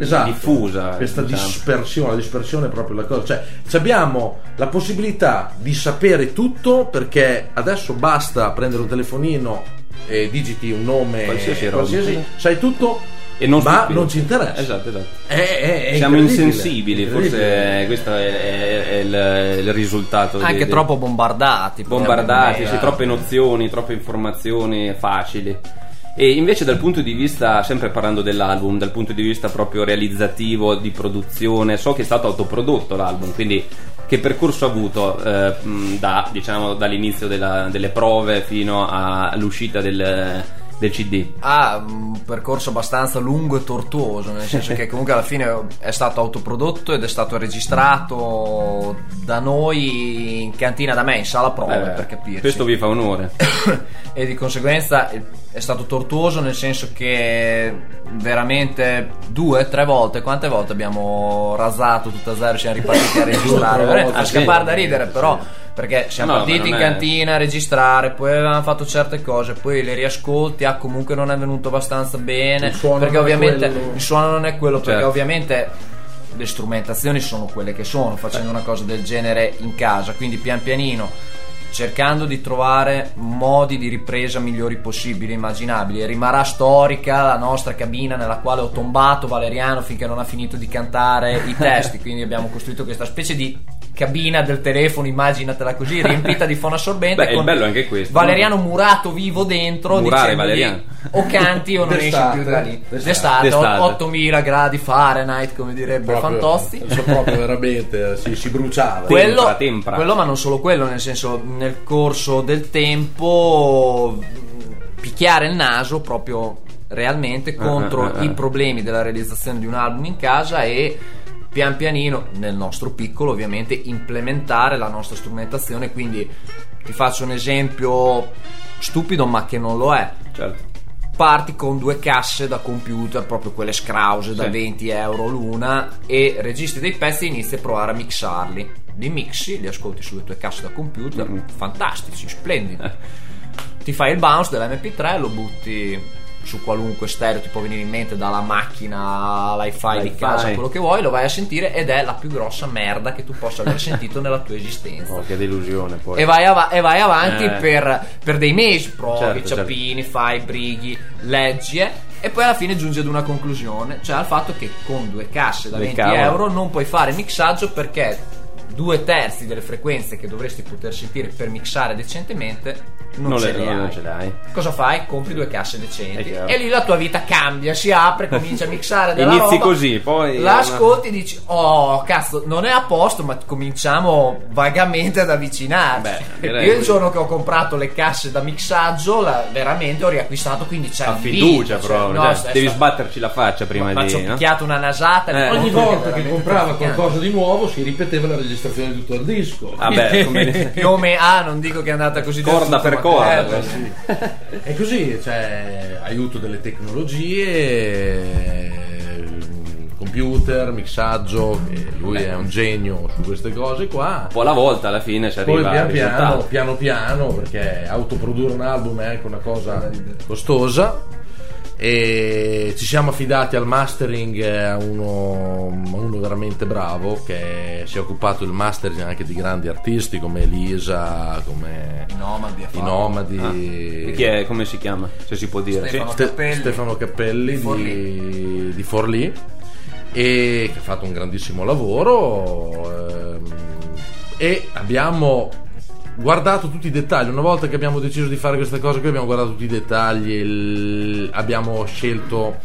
Esatto, diffusa. questa diciamo. dispersione, la dispersione è proprio la cosa. Cioè, ci abbiamo la possibilità di sapere tutto perché adesso basta prendere un telefonino e digiti un nome Qualsiasi roba. sai tutto, E non ma non ci interessa. Esatto, esatto. È- è- è Siamo insensibili, forse questo è, è- è il, il risultato. Anche di- troppo bombardati. bombardati, sì, troppe nozioni, troppe informazioni facili. E invece dal punto di vista, sempre parlando dell'album, dal punto di vista proprio realizzativo, di produzione, so che è stato autoprodotto l'album, quindi che percorso ha avuto eh, da, diciamo, dall'inizio della- delle prove fino all'uscita del, del CD? Ha un percorso abbastanza lungo e tortuoso, nel senso che *laughs* comunque alla fine è stato autoprodotto ed è stato registrato da noi in cantina da me, in sala prove Eh, per capirci. Questo vi fa onore. *coughs* e di conseguenza è stato tortuoso nel senso che veramente due, tre volte, quante volte abbiamo rasato tutto a zero siamo ripartiti a *laughs* registrare? A scappare da ridere però perché siamo No, partiti in cantina a registrare, poi avevamo fatto certe cose, poi le riascolti, ah comunque non è venuto abbastanza bene, Il suono perché ovviamente il suono non è quello, perché Certo. ovviamente le strumentazioni sono quelle che sono, facendo una cosa del genere in casa, quindi pian pianino cercando di trovare modi di ripresa migliori possibili, immaginabili. Rimarrà storica la nostra cabina nella quale ho tombato Valeriano finché non ha finito di cantare i testi. Quindi abbiamo costruito questa specie di cabina del telefono, immaginatela così, *laughs* riempita di fonoassorbente. Beh, il con bello è anche questo, Valeriano no? murato vivo dentro. Murare Valeriano. O canti o non esci più da lì. d'estate. D'estate, D'estate. 8000 gradi Fahrenheit, come direbbe Proprio- Fantozzi. so proprio veramente si, si bruciava. Quello, Tempra, tempra. quello, ma non solo quello, nel senso, nel corso del tempo, mh, picchiare il naso proprio realmente contro ah, ah. i problemi della realizzazione di un album in casa e pian pianino, nel nostro piccolo ovviamente, implementare la nostra strumentazione. Quindi ti faccio un esempio stupido, ma che non lo è Certo. parti con due casse da computer, proprio quelle scrause da Sì. 20 euro l'una, e registri dei pezzi e inizi a provare a mixarli. Li mixi, li ascolti sulle tue casse da computer, Mm. fantastici, splendidi. Ti fai il bounce dell'MP3, lo butti su qualunque stereo ti può venire in mente dalla macchina all'iFi di casa, quello che vuoi, lo vai a sentire ed è la più grossa merda che tu possa aver *laughs* sentito nella tua esistenza. Oh, che delusione poi. E vai, av- e vai avanti Eh. per, per dei mesi, provi, Certo, certo. ciappini, fai, brighi, leggi eh, e poi alla fine giungi ad una conclusione, cioè al fatto che con due casse da Del 20 cavolo. euro non puoi fare mixaggio perché due terzi delle frequenze che dovresti poter sentire per mixare decentemente non, Non ce le- non ce l'hai. Cosa fai? Compri due casse decenti e lì la tua vita cambia, si apre, comincia a mixare della Inizi roba, così, poi la ascolti e dici "Oh, cazzo, non è a posto, ma cominciamo vagamente ad avvicinarci". Beh, Io il giorno che ho comprato le casse da mixaggio, la- veramente ho riacquistato, quindi c'è A un fiducia video, proprio. cioè, cioè, no, devi sta- sbatterci la faccia prima ma ci ho di. no? picchiato una nasata Eh. di Ogni volta che comprava qualcosa di nuovo si ripeteva la registrazione di tutto il disco. Vabbè, *laughs* come- più o meno ah non dico che è andata così Corda tutto, per corda, eh, beh, così. sì. È così, cioè, aiuto delle tecnologie, computer, mixaggio, lui è un genio su queste cose qua. Un po' alla volta alla fine si Poi arriva al pian piano, piano piano, perché autoprodurre un album è anche una cosa costosa. E ci siamo affidati al mastering eh, a uno, uno veramente bravo che si è occupato del mastering anche di grandi artisti come Elisa, come Nomadi. i. Nomadi. E chi è, come si chiama? Se si può dire. Stefano. Ste- Cappelli. Stefano Cappelli Di di, Forlì. di Forlì e che ha fatto un grandissimo lavoro ehm, e abbiamo guardato tutti i dettagli. Una volta che abbiamo deciso di fare queste cose qui abbiamo guardato tutti i dettagli il- abbiamo scelto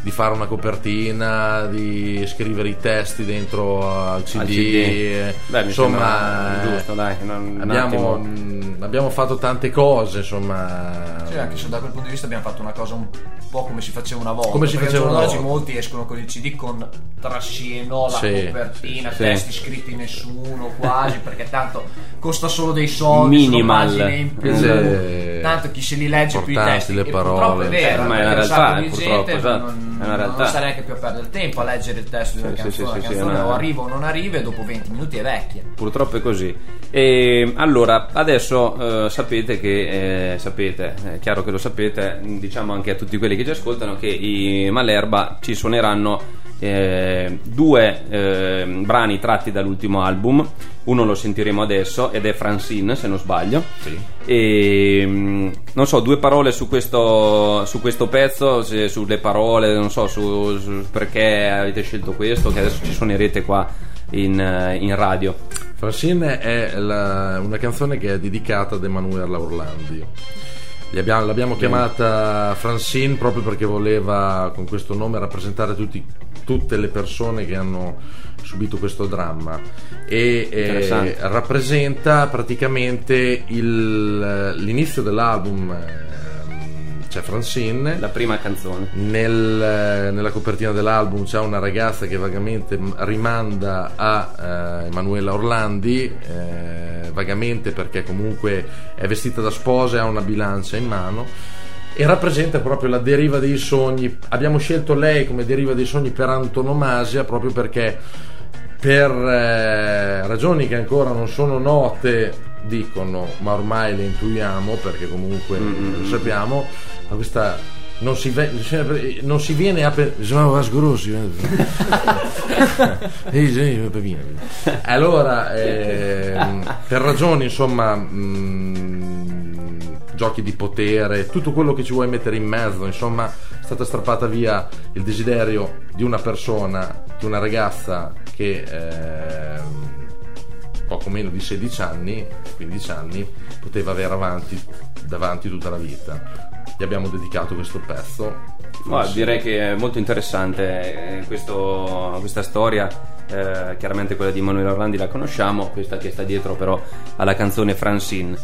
di fare una copertina di scrivere i testi dentro al CD, Al CD. Beh, mi insomma sembra giusto, dai, un abbiamo, mh, abbiamo fatto tante cose insomma Sì, anche se da quel punto di vista abbiamo fatto una cosa un po' come si faceva una volta. Come si faceva una volta. molti escono con il CD con trascino, la Sì, copertina, sì, sì. testi scritti nessuno quasi, perché tanto costa solo dei soldi, Minimal. in più. Tanto chi se li legge più i testi. le parole. purtroppo è vero, Eh, ma un realtà, purtroppo, gente esatto, non. Non sta neanche più a perdere tempo a leggere il testo di una Sì, canzone. sì, la sì, canzone o arriva o non arriva e dopo 20 minuti è vecchia. Purtroppo è così. E, allora, adesso eh, sapete che, eh, sapete, è chiaro che lo sapete, diciamo anche a tutti quelli che ci ascoltano, che i Malerba ci suoneranno eh, due eh, brani tratti dall'ultimo album. Uno lo sentiremo adesso ed è Francine, se non sbaglio. E mm, non so, due parole su questo, su questo pezzo, se- sulle parole, non so, su, su perché avete scelto questo, che adesso ci suonerete qua in, eh, in radio. Francine è la- una canzone che è dedicata ad Emanuela Orlandi. Abbiamo- l'abbiamo chiamata Francine proprio perché voleva con questo nome rappresentare tutti- tutte le persone che hanno subito questo dramma e eh, rappresenta praticamente il- l'inizio dell'album ehm, c'è Francine La prima canzone. nel- nella copertina dell'album c'è una ragazza che vagamente rimanda a eh, Emanuela Orlandi, eh, vagamente perché comunque è vestita da sposa e ha una bilancia in mano. E rappresenta proprio la deriva dei sogni. Abbiamo scelto lei come deriva dei sogni per antonomasia, proprio perché per eh, ragioni che ancora non sono note, dicono, ma ormai le intuiamo perché comunque lo sappiamo, ma questa non si, ve- non si viene a pe- Sono sgrossi, eh. *laughs* Sì, sì, Pepino. allora ehm, per ragioni insomma mh, giochi di potere tutto quello che ci vuoi mettere in mezzo insomma è stata strappata via il desiderio di una persona di una ragazza che ehm, poco meno di 16 anni 15 anni poteva avere avanti davanti tutta la vita gli abbiamo dedicato questo pezzo Ma direi che è molto interessante eh, questo- questa storia. eh, chiaramente quella di Manuel Orlandi la conosciamo, questa che sta dietro però alla canzone Francine.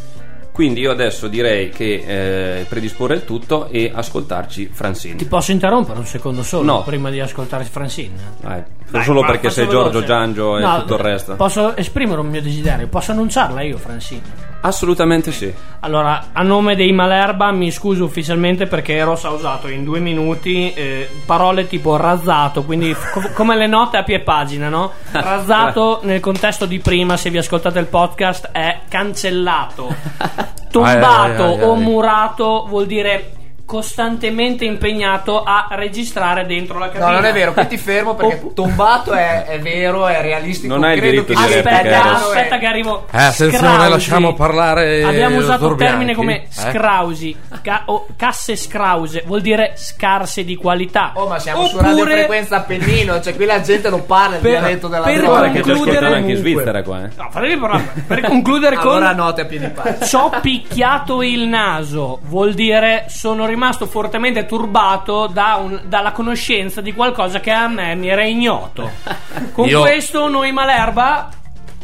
Quindi io adesso direi che eh, predisporre il tutto e ascoltarci Francine. Ti posso interrompere un secondo solo No. prima di ascoltare Francine? Vai, Dai, solo ma perché sei Giorgio veloce. Giangio e No, tutto il resto. Posso esprimere un mio desiderio? Posso annunciarla io, Francine? Assolutamente sì. Allora, a nome dei Malerba mi scuso ufficialmente perché Eros ha usato in due minuti eh, parole tipo razzato, quindi *laughs* co- come le note a pie pagina, no? Razzato *laughs* nel contesto di prima, se vi ascoltate il podcast, è cancellato. *laughs* Tombato Ai, ai, ai, o murato vuol dire costantemente impegnato a registrare dentro la cabina. No, non è vero, qui ti fermo perché Opp- tombato è, è vero, è realistico. Non hai il diritto che di replica, Aspetta, aspetta che arrivo. Eh, attenzione, lasciamo parlare Abbiamo il usato dottor termine Bianchi. come Eh? scrausi, ca- o casse scrause, vuol dire scarse di qualità. Oh, ma siamo su Oppure- Radio Frequenza Appennino, cioè qui la gente non parla il Per- dialetto della per. Guarda che ci ascoltano anche in Svizzera qua. eh. No, fatemi parlare. Per concludere con Allora note a piedi pari. Ci ho picchiato il naso, vuol dire sono rimasto fortemente turbato da un- dalla conoscenza di qualcosa che a me mi era ignoto. *laughs* Con Io- questo noi Malerba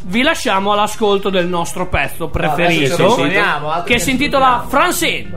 vi lasciamo all'ascolto del nostro pezzo preferito altro che che si intitola. Francine.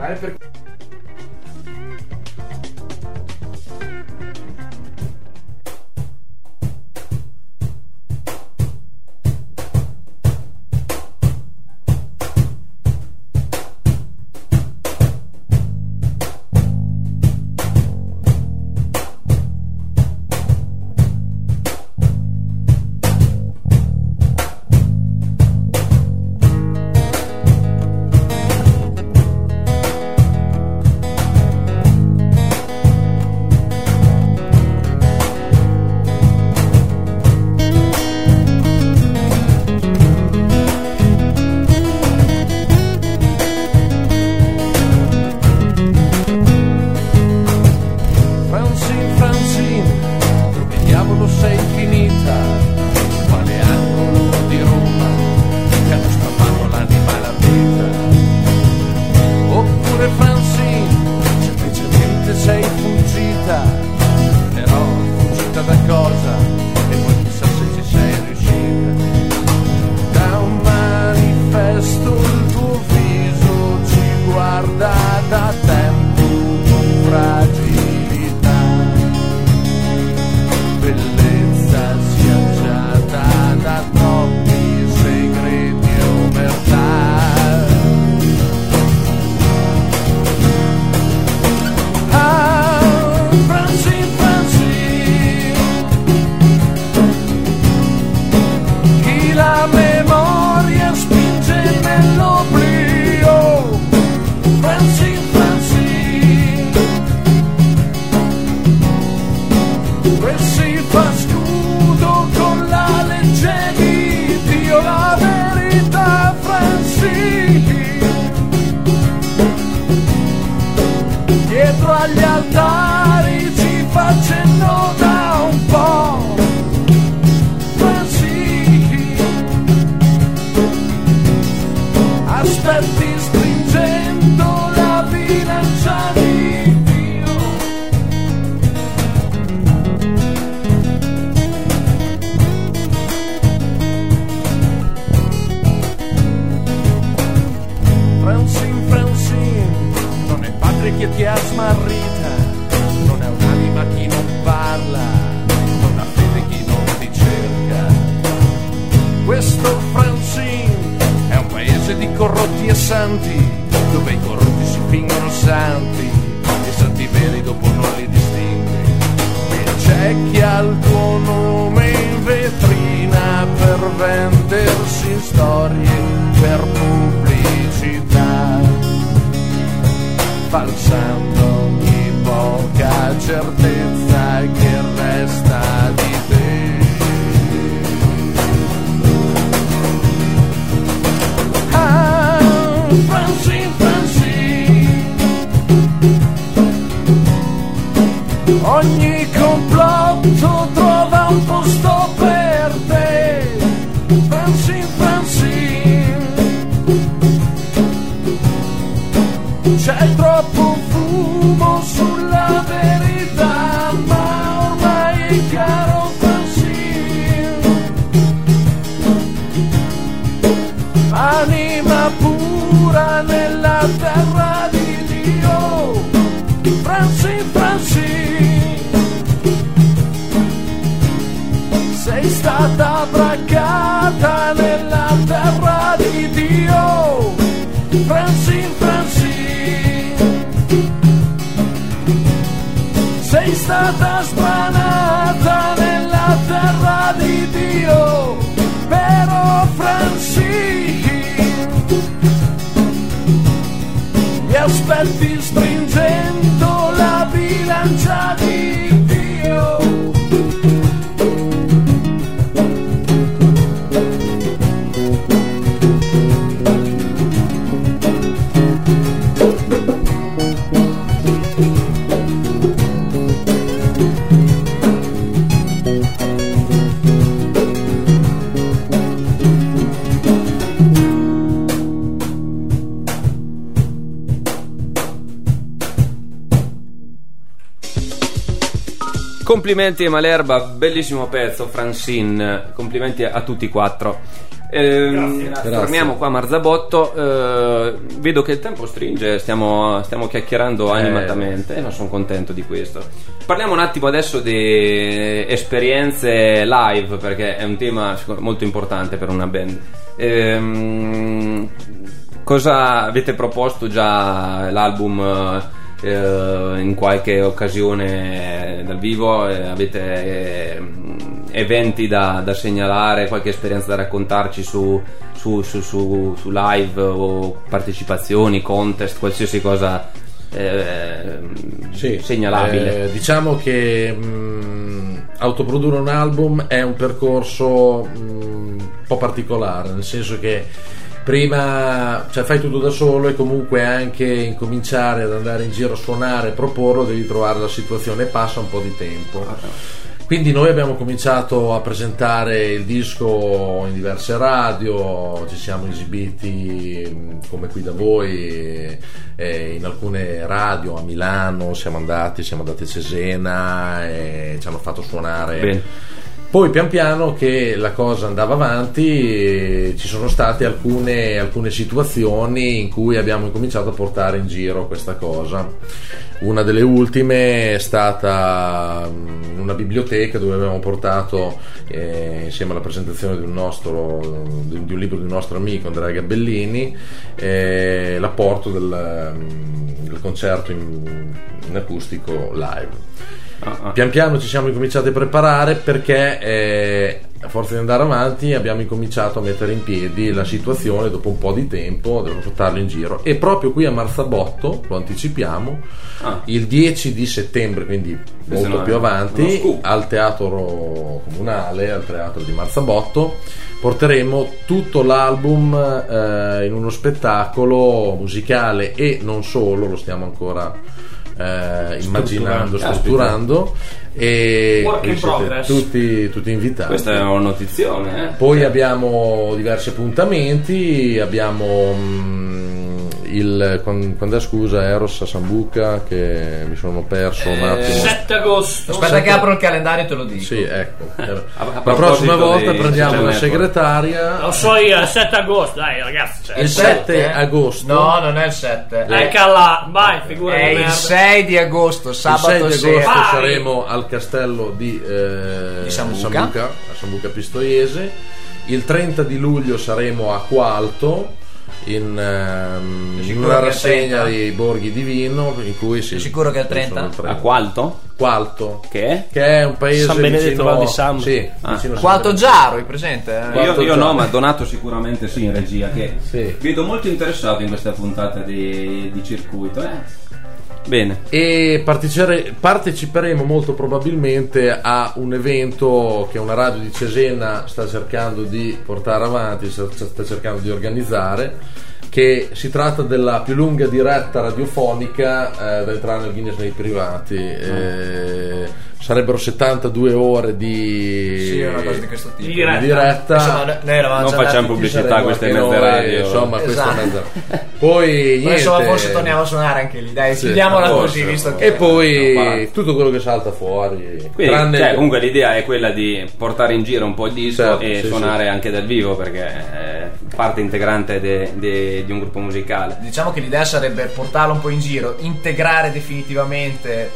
Complimenti a Malerba, bellissimo pezzo, Francine. Complimenti a tutti e quattro. Ehm, Torniamo qua a Marzabotto. eh, vedo che il tempo stringe, stiamo, stiamo chiacchierando animatamente e non sono contento di questo. Parliamo un attimo adesso di esperienze live, perché è un tema molto importante per una band. Ehm, cosa avete proposto già l'album? Eh, in qualche occasione dal vivo eh, avete eh, eventi da, da segnalare qualche esperienza da raccontarci su, su, su, su- su live o partecipazioni contest qualsiasi cosa eh, Sì, segnalabile? eh, diciamo che mh, autoprodurre un album è un percorso mh, un po' particolare, nel senso che prima cioè, fai tutto da solo e comunque anche incominciare ad andare in giro a suonare, proporlo, devi trovare la situazione e passa un po' di tempo. Quindi noi abbiamo cominciato a presentare il disco in diverse radio, ci siamo esibiti mh, come qui da voi in alcune radio a Milano, siamo andati, siamo andati a Cesena e ci hanno fatto suonare. Bene. Poi pian piano che la cosa andava avanti ci sono state alcune, alcune situazioni in cui abbiamo incominciato a portare in giro questa cosa. Una delle ultime è stata mm, una biblioteca dove abbiamo portato eh, insieme alla presentazione di un, nostro, di un libro di un nostro amico Andrea Gabellini eh, l'apporto del, mm, del concerto in, in acustico live. Ah. Pian piano ci siamo incominciati a preparare perché eh, a forza di andare avanti abbiamo incominciato a mettere in piedi la situazione dopo un po' di tempo, dovevo portarlo in giro e proprio qui a Marzabotto, lo anticipiamo, Ah. il 10 di settembre, quindi Questo molto più avanti, al teatro comunale, al teatro di Marzabotto, porteremo tutto l'album eh, in uno spettacolo musicale e non solo, lo stiamo ancora eh, immaginando, strutturando e tutti, tutti invitati. questa è una notizione eh? Poi abbiamo diversi appuntamenti, abbiamo mm, il quan- quando è scusa Eros a Sambuca che mi sono perso un attimo. 7 agosto. Aspetta che apro il calendario e te lo dico. Sì, ecco. *laughs* a La prossima volta prendiamo la segretaria. Lo so io, il 7 agosto, dai ragazzi. Cioè. Il 7 agosto. No, non è il 7. Ecca là, vai, figura È di il merda. 6 di agosto, Il 6 di sabato agosto sera. Vai! saremo al castello di, eh, Di Sambuca. a Sambuca Pistoiese. Il 30 di luglio saremo a Qualto. In, ehm, in una è rassegna 30? dei borghi di vino in cui si Sei sicuro che è il 30? A Qualto? Qualto Che è? che è un paese San Benedetto vicino, Val di Sammo. sì, Ah. San Benedetto. Giaro, hai presente? eh? Io, io no, ma Donato sicuramente sì in regia. Che Sì. vedo molto interessato in questa puntata di, di circuito. eh. Bene. e parteciperemo molto probabilmente a un evento che una radio di Cesena sta cercando di portare avanti, sta sta cercando di organizzare, che si tratta della più lunga diretta radiofonica eh, da entrare nel Guinness nei privati. Eh, sarebbero 72 ore di, Sì, una cosa di questo tipo. Di di diretta. diretta. Insomma, noi- eravamo Non già facciamo pubblicità queste mezze radio. Insomma, questa Esatto. mezza. *laughs* Poi Ma insomma, niente. forse torniamo a suonare anche lì, dai, Sì, chiudiamola forse, così, visto che... E poi tutto quello che salta fuori. Quindi, tranne cioè, comunque l'idea è quella di portare in giro un po' il disco Certo, e sì, suonare anche dal vivo perché è parte integrante de- de- di un gruppo musicale. Diciamo che l'idea sarebbe portarlo un po' in giro, integrare definitivamente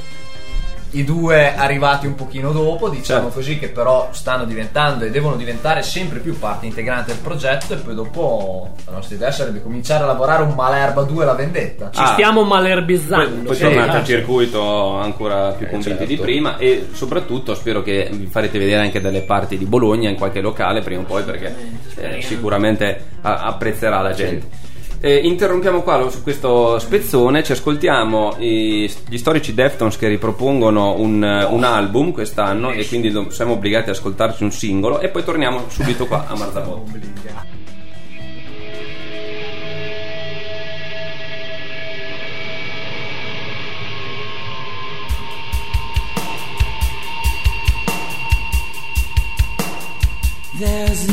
i due arrivati un pochino dopo, diciamo Certo. così, che però stanno diventando e devono diventare sempre più parte integrante del progetto e poi dopo la nostra idea sarebbe cominciare a lavorare un Malerba 2 la vendetta. Ci Ah. stiamo Poi, malerbizzando. poi sì. tornate al circuito ancora più Eh, convinti certo. di prima e soprattutto spero che vi farete vedere anche delle parti di Bologna in qualche locale prima o poi perché eh, sicuramente apprezzerà la gente. Eh, interrompiamo qua su questo spezzone, ci ascoltiamo i- gli storici Deftones che ripropongono un, un album quest'anno e quindi siamo obbligati ad ascoltarci un singolo e poi torniamo subito qua a Marzabotto. There's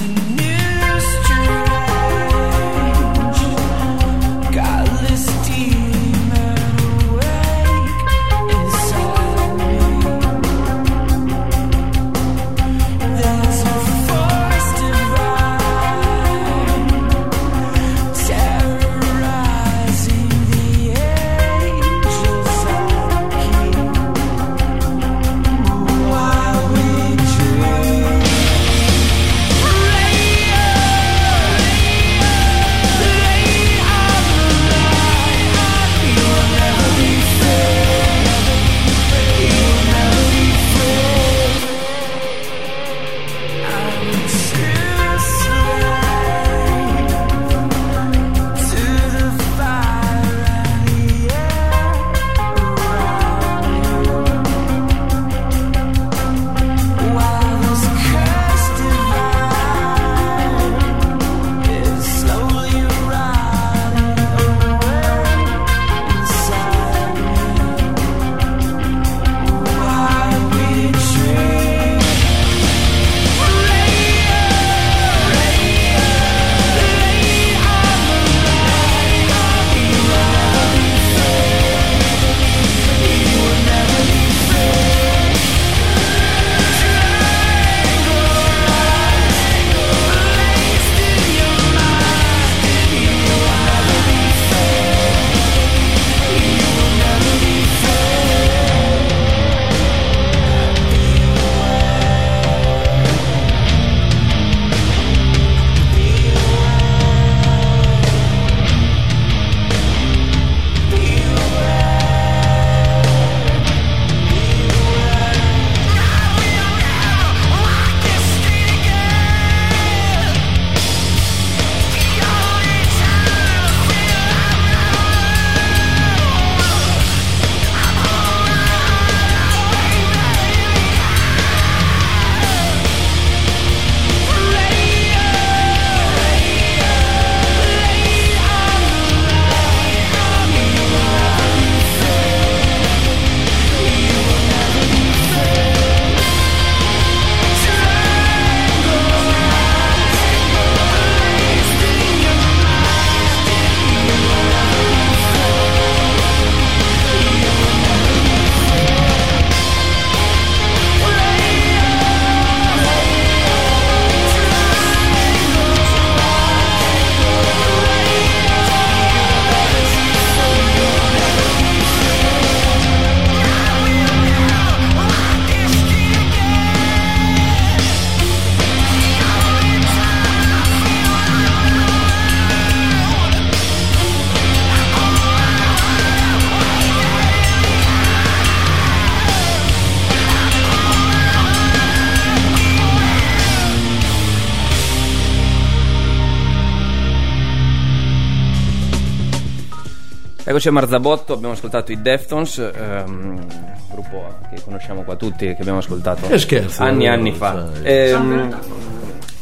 A Marzabotto, abbiamo ascoltato i Deftones, ehm, gruppo che conosciamo qua tutti, che abbiamo ascoltato Che scherzo, anni e eh, anni fa. Ehm,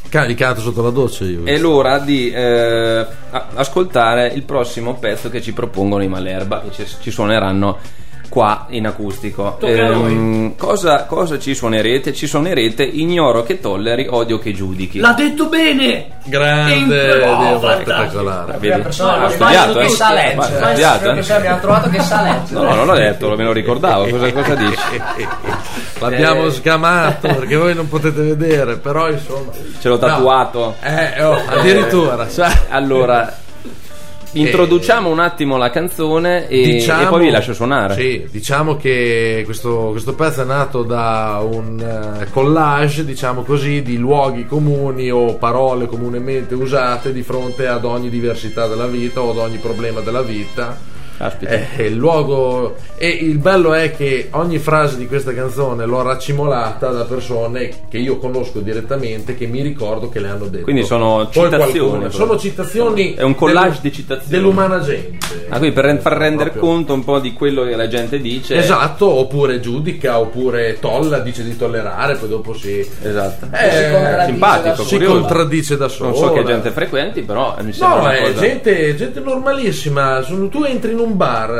Caricato sotto la doccia io. è l'ora di eh, ascoltare il prossimo pezzo che ci propongono i Malerba, che ci, ci suoneranno qua in acustico. Tocca a Ehm, cosa, cosa ci suonerete? Ci suonerete Ignoro che tolleri, odio che giudichi. L'ha detto bene! Grande. Oh, spettacolare. Vedi? persona, Ha ma studiato, eh? che sa leggere. Ma- ha studiato, eh? abbiamo trovato che sa leggere. No, no, non l'ho detto, me lo ricordavo. Cosa, cosa dici? *laughs* L'abbiamo Eh. sgamato perché voi non potete vedere, però insomma. Ce l'ho tatuato. Eh, oh, addirittura, sai. Allora, introduciamo un attimo la canzone e, e poi vi lascio suonare. Sì, diciamo che questo, questo pezzo è nato da un eh, collage, diciamo così, di luoghi comuni o parole comunemente usate di fronte ad ogni diversità della vita o ad ogni problema della vita. Caspita. Eh, il luogo e il bello è che ogni frase di questa canzone l'ho raccimolata da persone che io conosco direttamente che mi ricordo che le hanno detto Quindi sono Poi citazioni, sono citazioni È un collage dello- di citazioni. dell'umana gente Ah, quindi per ren- far rendere Proprio. conto un po' di quello che la gente dice. Esatto, oppure giudica, oppure tolla, dice di tollerare, poi dopo si, Esatto. Eh, Simpatico, si curioso. contraddice da solo. Non so che gente frequenti, però mi sembra No, una è cosa... gente, gente normalissima. Sono- tu entri in un bar,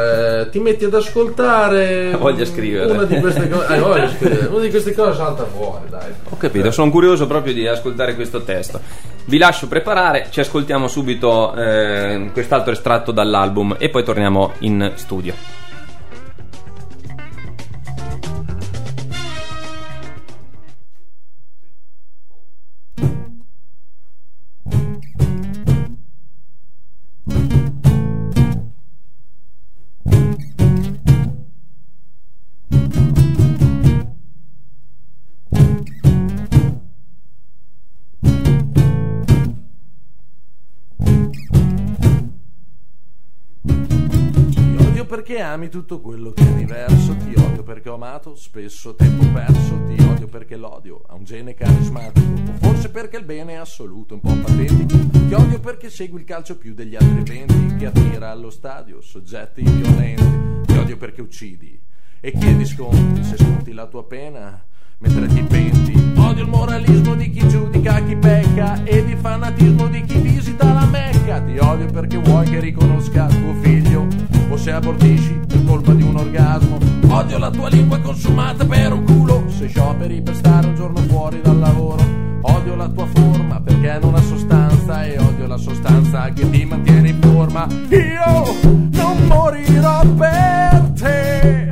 eh, ti metti ad ascoltare. *laughs* Voglia scrivere. Una di queste cose. eh, voglia *laughs* scrivere. Una di queste cose salta fuori, dai. Ho capito, sono curioso proprio di ascoltare questo testo. Vi lascio preparare, ci ascoltiamo subito eh, quest'altro estratto dall'album e poi torniamo in studio. Ami tutto quello che è diverso, ti odio perché ho amato spesso tempo perso, ti odio perché l'odio ha un gene carismatico, o forse perché il bene è assoluto, un po' patetico, ti odio perché segui il calcio più degli altri eventi, che attira allo stadio soggetti violenti, ti odio perché uccidi e chiedi sconti, se sconti la tua pena mentre ti penti. Odio il moralismo di chi giudica chi pecca ed il fanatismo di chi visita la Mecca. Ti odio perché vuoi che riconosca tuo figlio o se abortisci per colpa di un orgasmo. Odio la tua lingua consumata per un culo se scioperi per stare un giorno fuori dal lavoro. Odio la tua forma perché non ha sostanza e odio la sostanza che ti mantiene in forma. Io non morirò per te.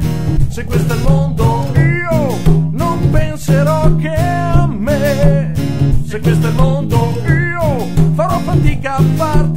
Se questo è il mondo, io non penserò che a me. Se questo è il mondo, io farò fatica a farti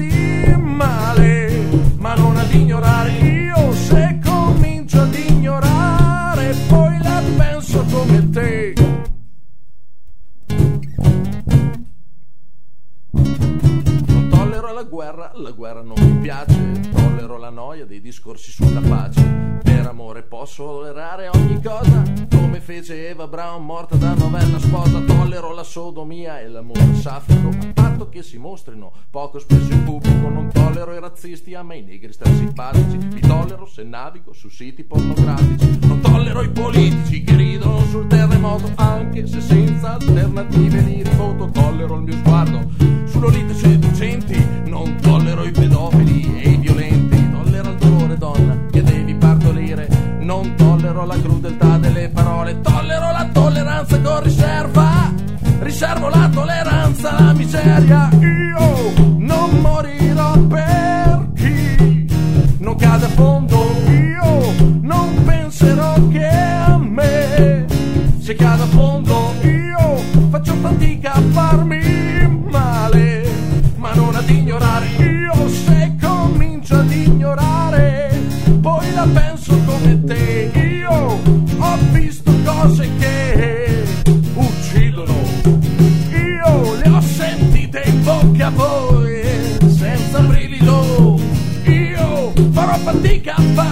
guerra, la guerra non mi piace. Tollero la noia dei discorsi sulla pace. Per amore posso tollerare ogni cosa. Come fece Eva Brown morta da novella sposa. Tollero la sodomia e l'amore saffico. A patto che si mostrino poco spesso in pubblico. Non tollero i razzisti, a me i negri stanno simpatici. Mi tollero se navigo su siti pornografici. Non tollero i politici che ridono sul terremoto. Anche se senza alternative di rifoto. Tollero il mio sguardo sull'olite seducenti. Non tollero i pedofili e i violenti. Tollero il dolore, donna, che devi partorire. Non tollero la crudeltà delle parole. Tollero la tolleranza con riserva. Riservo la tolleranza alla miseria.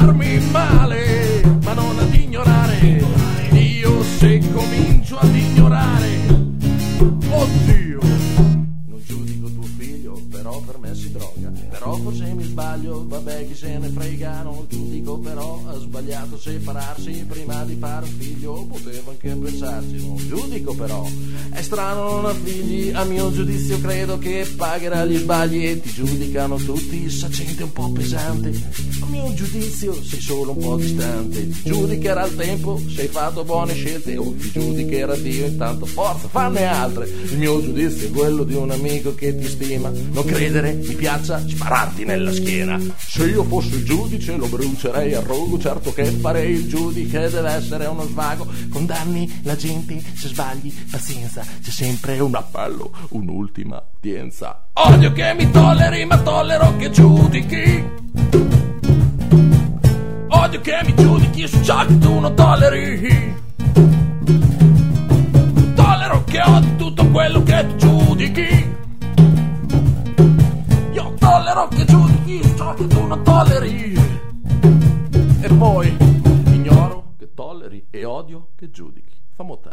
amarme. Però forse mi sbaglio, vabbè chi se ne frega, non giudico però ha sbagliato separarsi prima di fare un figlio, potevo anche pensarci, non giudico però, è strano non ha figli, a mio giudizio credo che pagherà gli sbagli e ti giudicano tutti, saccente un po' pesante, a mio giudizio sei solo un po' distante, ti giudicherà il tempo, se hai fatto buone scelte o ti giudicherà Dio, intanto forza, fanne altre, il mio giudizio è quello di un amico che ti stima, non credere, mi piaccia spararti nella schiena, se io fossi il giudice lo brucerei a rogo, certo che farei il giudice, deve essere uno svago, condanni la gente, se sbagli, pazienza, c'è sempre un appello, un'ultima udienza. Odio che mi tolleri, ma tollero che giudichi. Odio che mi giudichi su ciò che tu non tolleri. Tollero che odi tutto quello che tu giudichi. Tollero che giudichi ciò che tu non tolleri. E poi ignoro che tolleri e odio che giudichi. Famo te.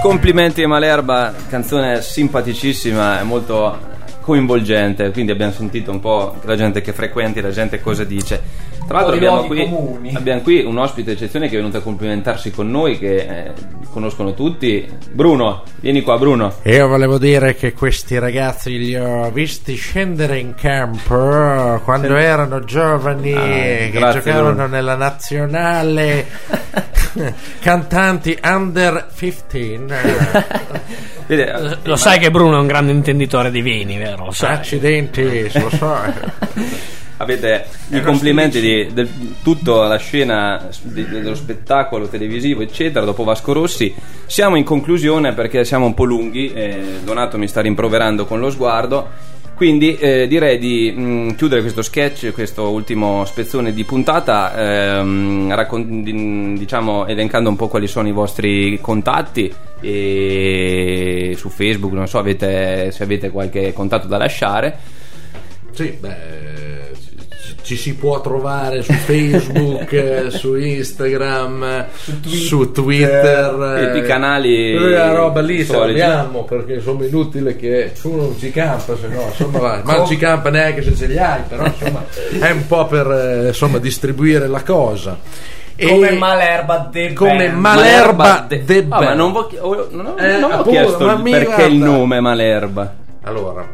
Complimenti a Malerba, canzone simpaticissima e molto coinvolgente, quindi abbiamo sentito un po' la gente che frequenti, la gente cosa dice. Tra l'altro abbiamo qui, abbiamo qui un ospite eccezione che è venuto a complimentarsi con noi, che eh, conoscono tutti. Bruno, vieni qua Bruno. Io volevo dire che questi ragazzi li ho visti scendere in campo eh, quando erano giovani, Ah, che grazie, giocavano Bruno. nella nazionale, *laughs* cantanti under 15. *laughs* eh. Vede, eh, Lo sai che Bruno è un grande intenditore di vini, vero? Lo sai. Accidenti, lo so. *laughs* Avete i complimenti di del, tutta la scena di- dello spettacolo televisivo, eccetera. Dopo Vasco Rossi, siamo in conclusione perché siamo un po' lunghi. eh, Donato mi sta rimproverando con lo sguardo. Quindi eh, direi di mh, chiudere questo sketch, questo ultimo spezzone di puntata, ehm, raccon- di- diciamo elencando un po' quali sono i vostri contatti e su Facebook, non so avete, se avete qualche contatto da lasciare. Sì, beh, ci- si può trovare su *laughs* Facebook, eh, su Instagram, eh, su Twitter. I- i canali Quella roba lì l'abbiamo perché insomma è inutile che uno non ci campa, se no, insomma, va, ma non ci campa neanche se ce li hai, però insomma *laughs* è un po' per eh, insomma distribuire la cosa. Come Malerba de come Band. Malerba de- de Ah, ma non, vo- oh, non ho, Eh, non ho appunto, chiesto ma il- perché il nome Malerba. Allora,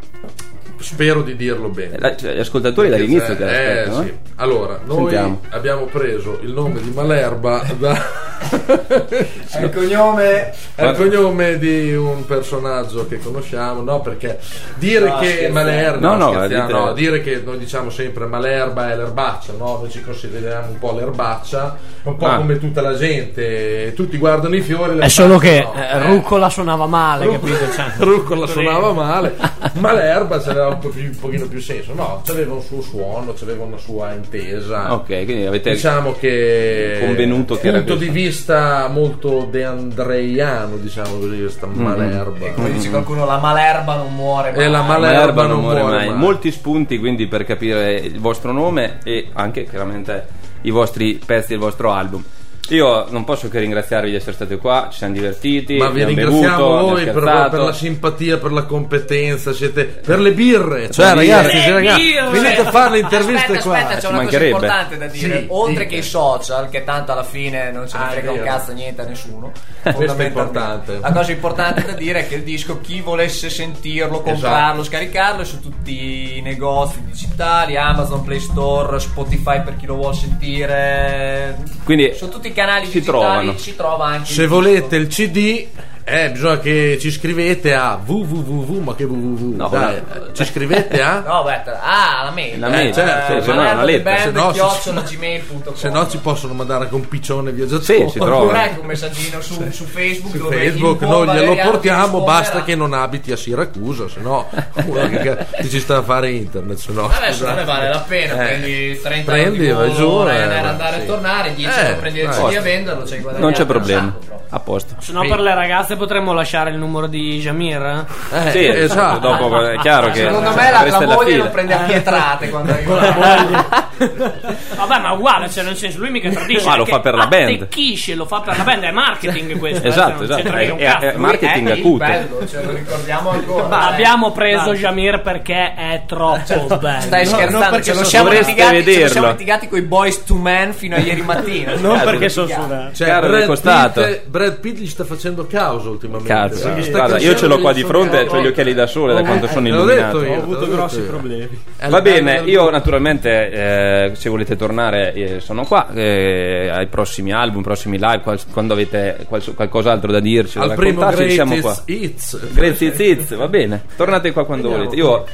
spero di dirlo bene. La- cioè, gli ascoltatori dall'inizio Eh, che l'aspettano. sì. eh? Allora, noi Sentiamo. abbiamo preso il nome di Malerba da *laughs* È il cognome è il cognome di un personaggio che conosciamo, no? Perché dire No, che scherzando. Malerba, No, no, scherziamo, dite- no, dire che noi diciamo sempre Malerba è l'erbaccia, no? Noi ci consideriamo un po' l'erbaccia, un po' Ah. come tutta la gente, tutti guardano i fiori, È solo che no. eh, Rucola suonava male, Rucola- capito? Cioè, *laughs* Rucola suonava male, *laughs* ma l'erba c'aveva un, po più- un pochino più senso. No, c'aveva un suo suono, c'aveva una sua intesa. Ok, quindi avete Diciamo che Convenuto che era punto di vista molto deandreiano, diciamo così, questa malerba. Come dice qualcuno, la Malerba non muore mai. E la Malerba Malerba non non muore muore mai. mai. Molti spunti quindi per capire il vostro nome e anche chiaramente i vostri pezzi del vostro album. Io non posso che ringraziarvi di essere stati qua, ci siamo divertiti, Ma vi ringraziamo bevuto, voi per, per la simpatia, per la competenza, siete per le birre. Cioè, Le ragazzi, birre. sì, ragazzi, birre. venite a fare le interviste aspetta, qua. Aspetta, c'è Ci una cosa mancherebbe. importante da dire. Sì, Oltre dica. che i social, che tanto alla fine non ce ne Ah, è frega un cazzo niente a nessuno. *laughs* è fondamentalmente. importante. La cosa importante da dire è che il disco, chi volesse sentirlo, comprarlo, scaricarlo, è su tutti i negozi digitali, Amazon, Play Store, Spotify per chi lo vuole sentire. Quindi Su tutti i canali si digitali trovano. si trova anche. Se il volete il CD, eh, bisogna che ci scrivete a www. Ma che www? No, Dai, no. ci scrivete a. No, aspetta, ah, la mail. La mail, certo, sì, se no è una lettera. Se no, gmail.com Se no, ci possono mandare un piccione viaggiatore. Sì, si trova. Oppure anche un messaggino su, su Facebook Su dove Facebook noi glielo portiamo, ti basta che non abiti a Siracusa, se no uno che, che ci sta a fare internet, se no. Se non ne vale la pena, Eh. prendi 30 Prendi, euro di volo, eh, va, andare sì. e tornare, 10 Eh, euro prendi il. CD a venderlo, non c'è problema. A posto. se no per le ragazze potremmo lasciare il numero di Jamir? Eh, Sì, esatto. dopo è chiaro che Secondo me la, la moglie lo prende a pietrate quando arriva *laughs* la moglie. *laughs* Vabbè, ma uguale, cioè nel senso lui mica tradisce. Ma lo perché fa per la band. Attecchisce, lo fa per la band, è marketing questo. Esatto, eh, esatto, mica un è- è- è marketing acuto. bello, ce lo ricordiamo *laughs* ancora. Ma abbiamo preso Jamir perché è troppo bello. Stai No, scherzando? non perché ce lo siamo litigati, ce lo siamo litigati con i boys to man fino a ieri mattina. Non Eh, perché sono suonato. Cioè, Brad, costato. Pitt, Brad Pitt gli sta facendo causa ultimamente. Cazzo, guarda, io ce l'ho qua di sono- fronte, ho gli occhiali da sole da quanto sono te l'ho illuminato. Ho avuto grossi problemi. Va bene, io naturalmente eh, se volete tornare eh, sono qua eh, ai prossimi album, prossimi live, qual- quando avete qual- qualcos'altro da dirci, da al primo raccontarci, siamo qua. Greatest Hits. Grazie Ziz, va bene, tornate qua quando volete. Io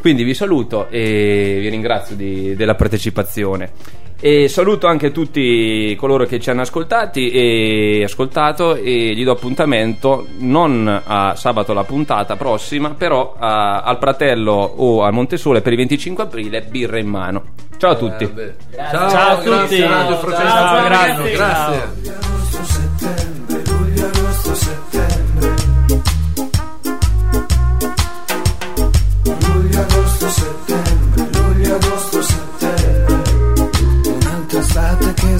quindi vi saluto e vi ringrazio di- della partecipazione. E saluto anche tutti coloro che ci hanno ascoltati e ascoltato e gli do appuntamento non a sabato la puntata prossima, però a- al Pratello o al Montesole per il 25 aprile, birra in mano. Ciao a tutti. Eh, Ciao, Ciao a tutti. grazie, Ciao, Pennino, grazie. grazie.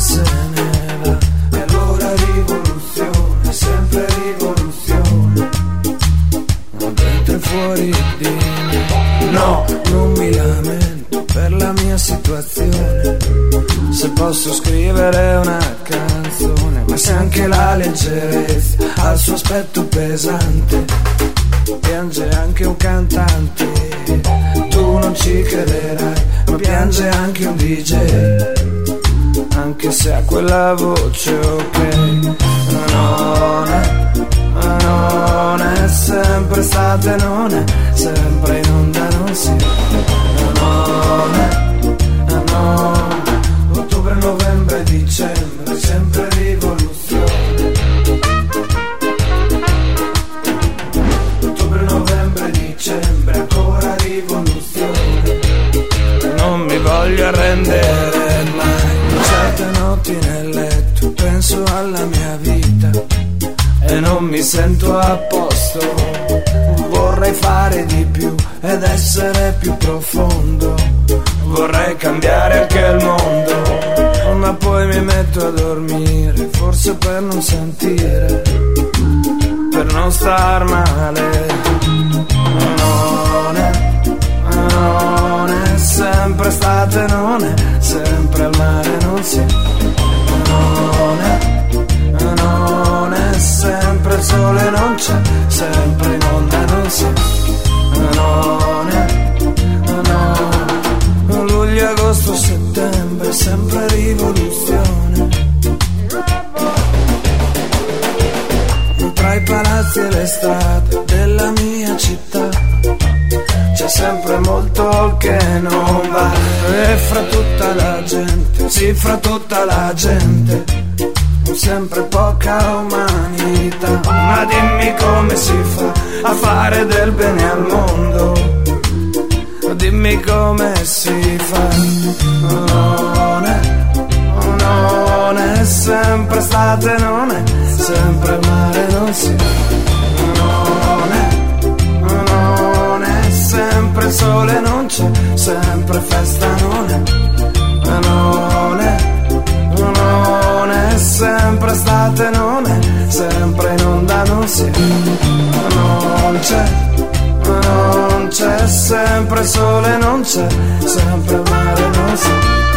Se ne va. E allora rivoluzione, sempre rivoluzione. Ho dentro e fuori di me. No, non mi lamento per la mia situazione. Se posso scrivere una canzone, ma se anche la leggerezza ha il suo aspetto pesante piange anche un cantante, tu non ci crederai, ma piange anche un DJ, anche se ha quella voce ok. Non è, non è sempre estate, non è sempre in onda, non si non è, non è, ottobre, novembre, dicembre, sempre rivoluzione. ottobre, novembre, dicembre, ancora rivoluzione. Non mi voglio arrendere notti nel letto penso alla mia vita e non mi sento a posto. Vorrei fare di più ed essere più profondo. Vorrei cambiare anche il mondo, ma poi mi metto a dormire, forse per non sentire per non star male. Non è, non è sempre estate, non è sempre al mare, non si. È, non è sempre il sole, non c'è, sempre in onda, non si. Non è, no, luglio, agosto, settembre, sempre rivoluzione. tra i palazzi e le strade molto che non va. E fra tutta la gente, sì fra tutta la gente sempre poca umanità. Ma dimmi come si fa a fare del bene al mondo? Dimmi come si fa. Non è non è sempre estate, non è sempre mare, non si non sempre sole, non c'è sempre festa, non è, non è, non è sempre estate, non è sempre in onda, non si non c'è, non c'è sempre sole, non c'è sempre mare, non si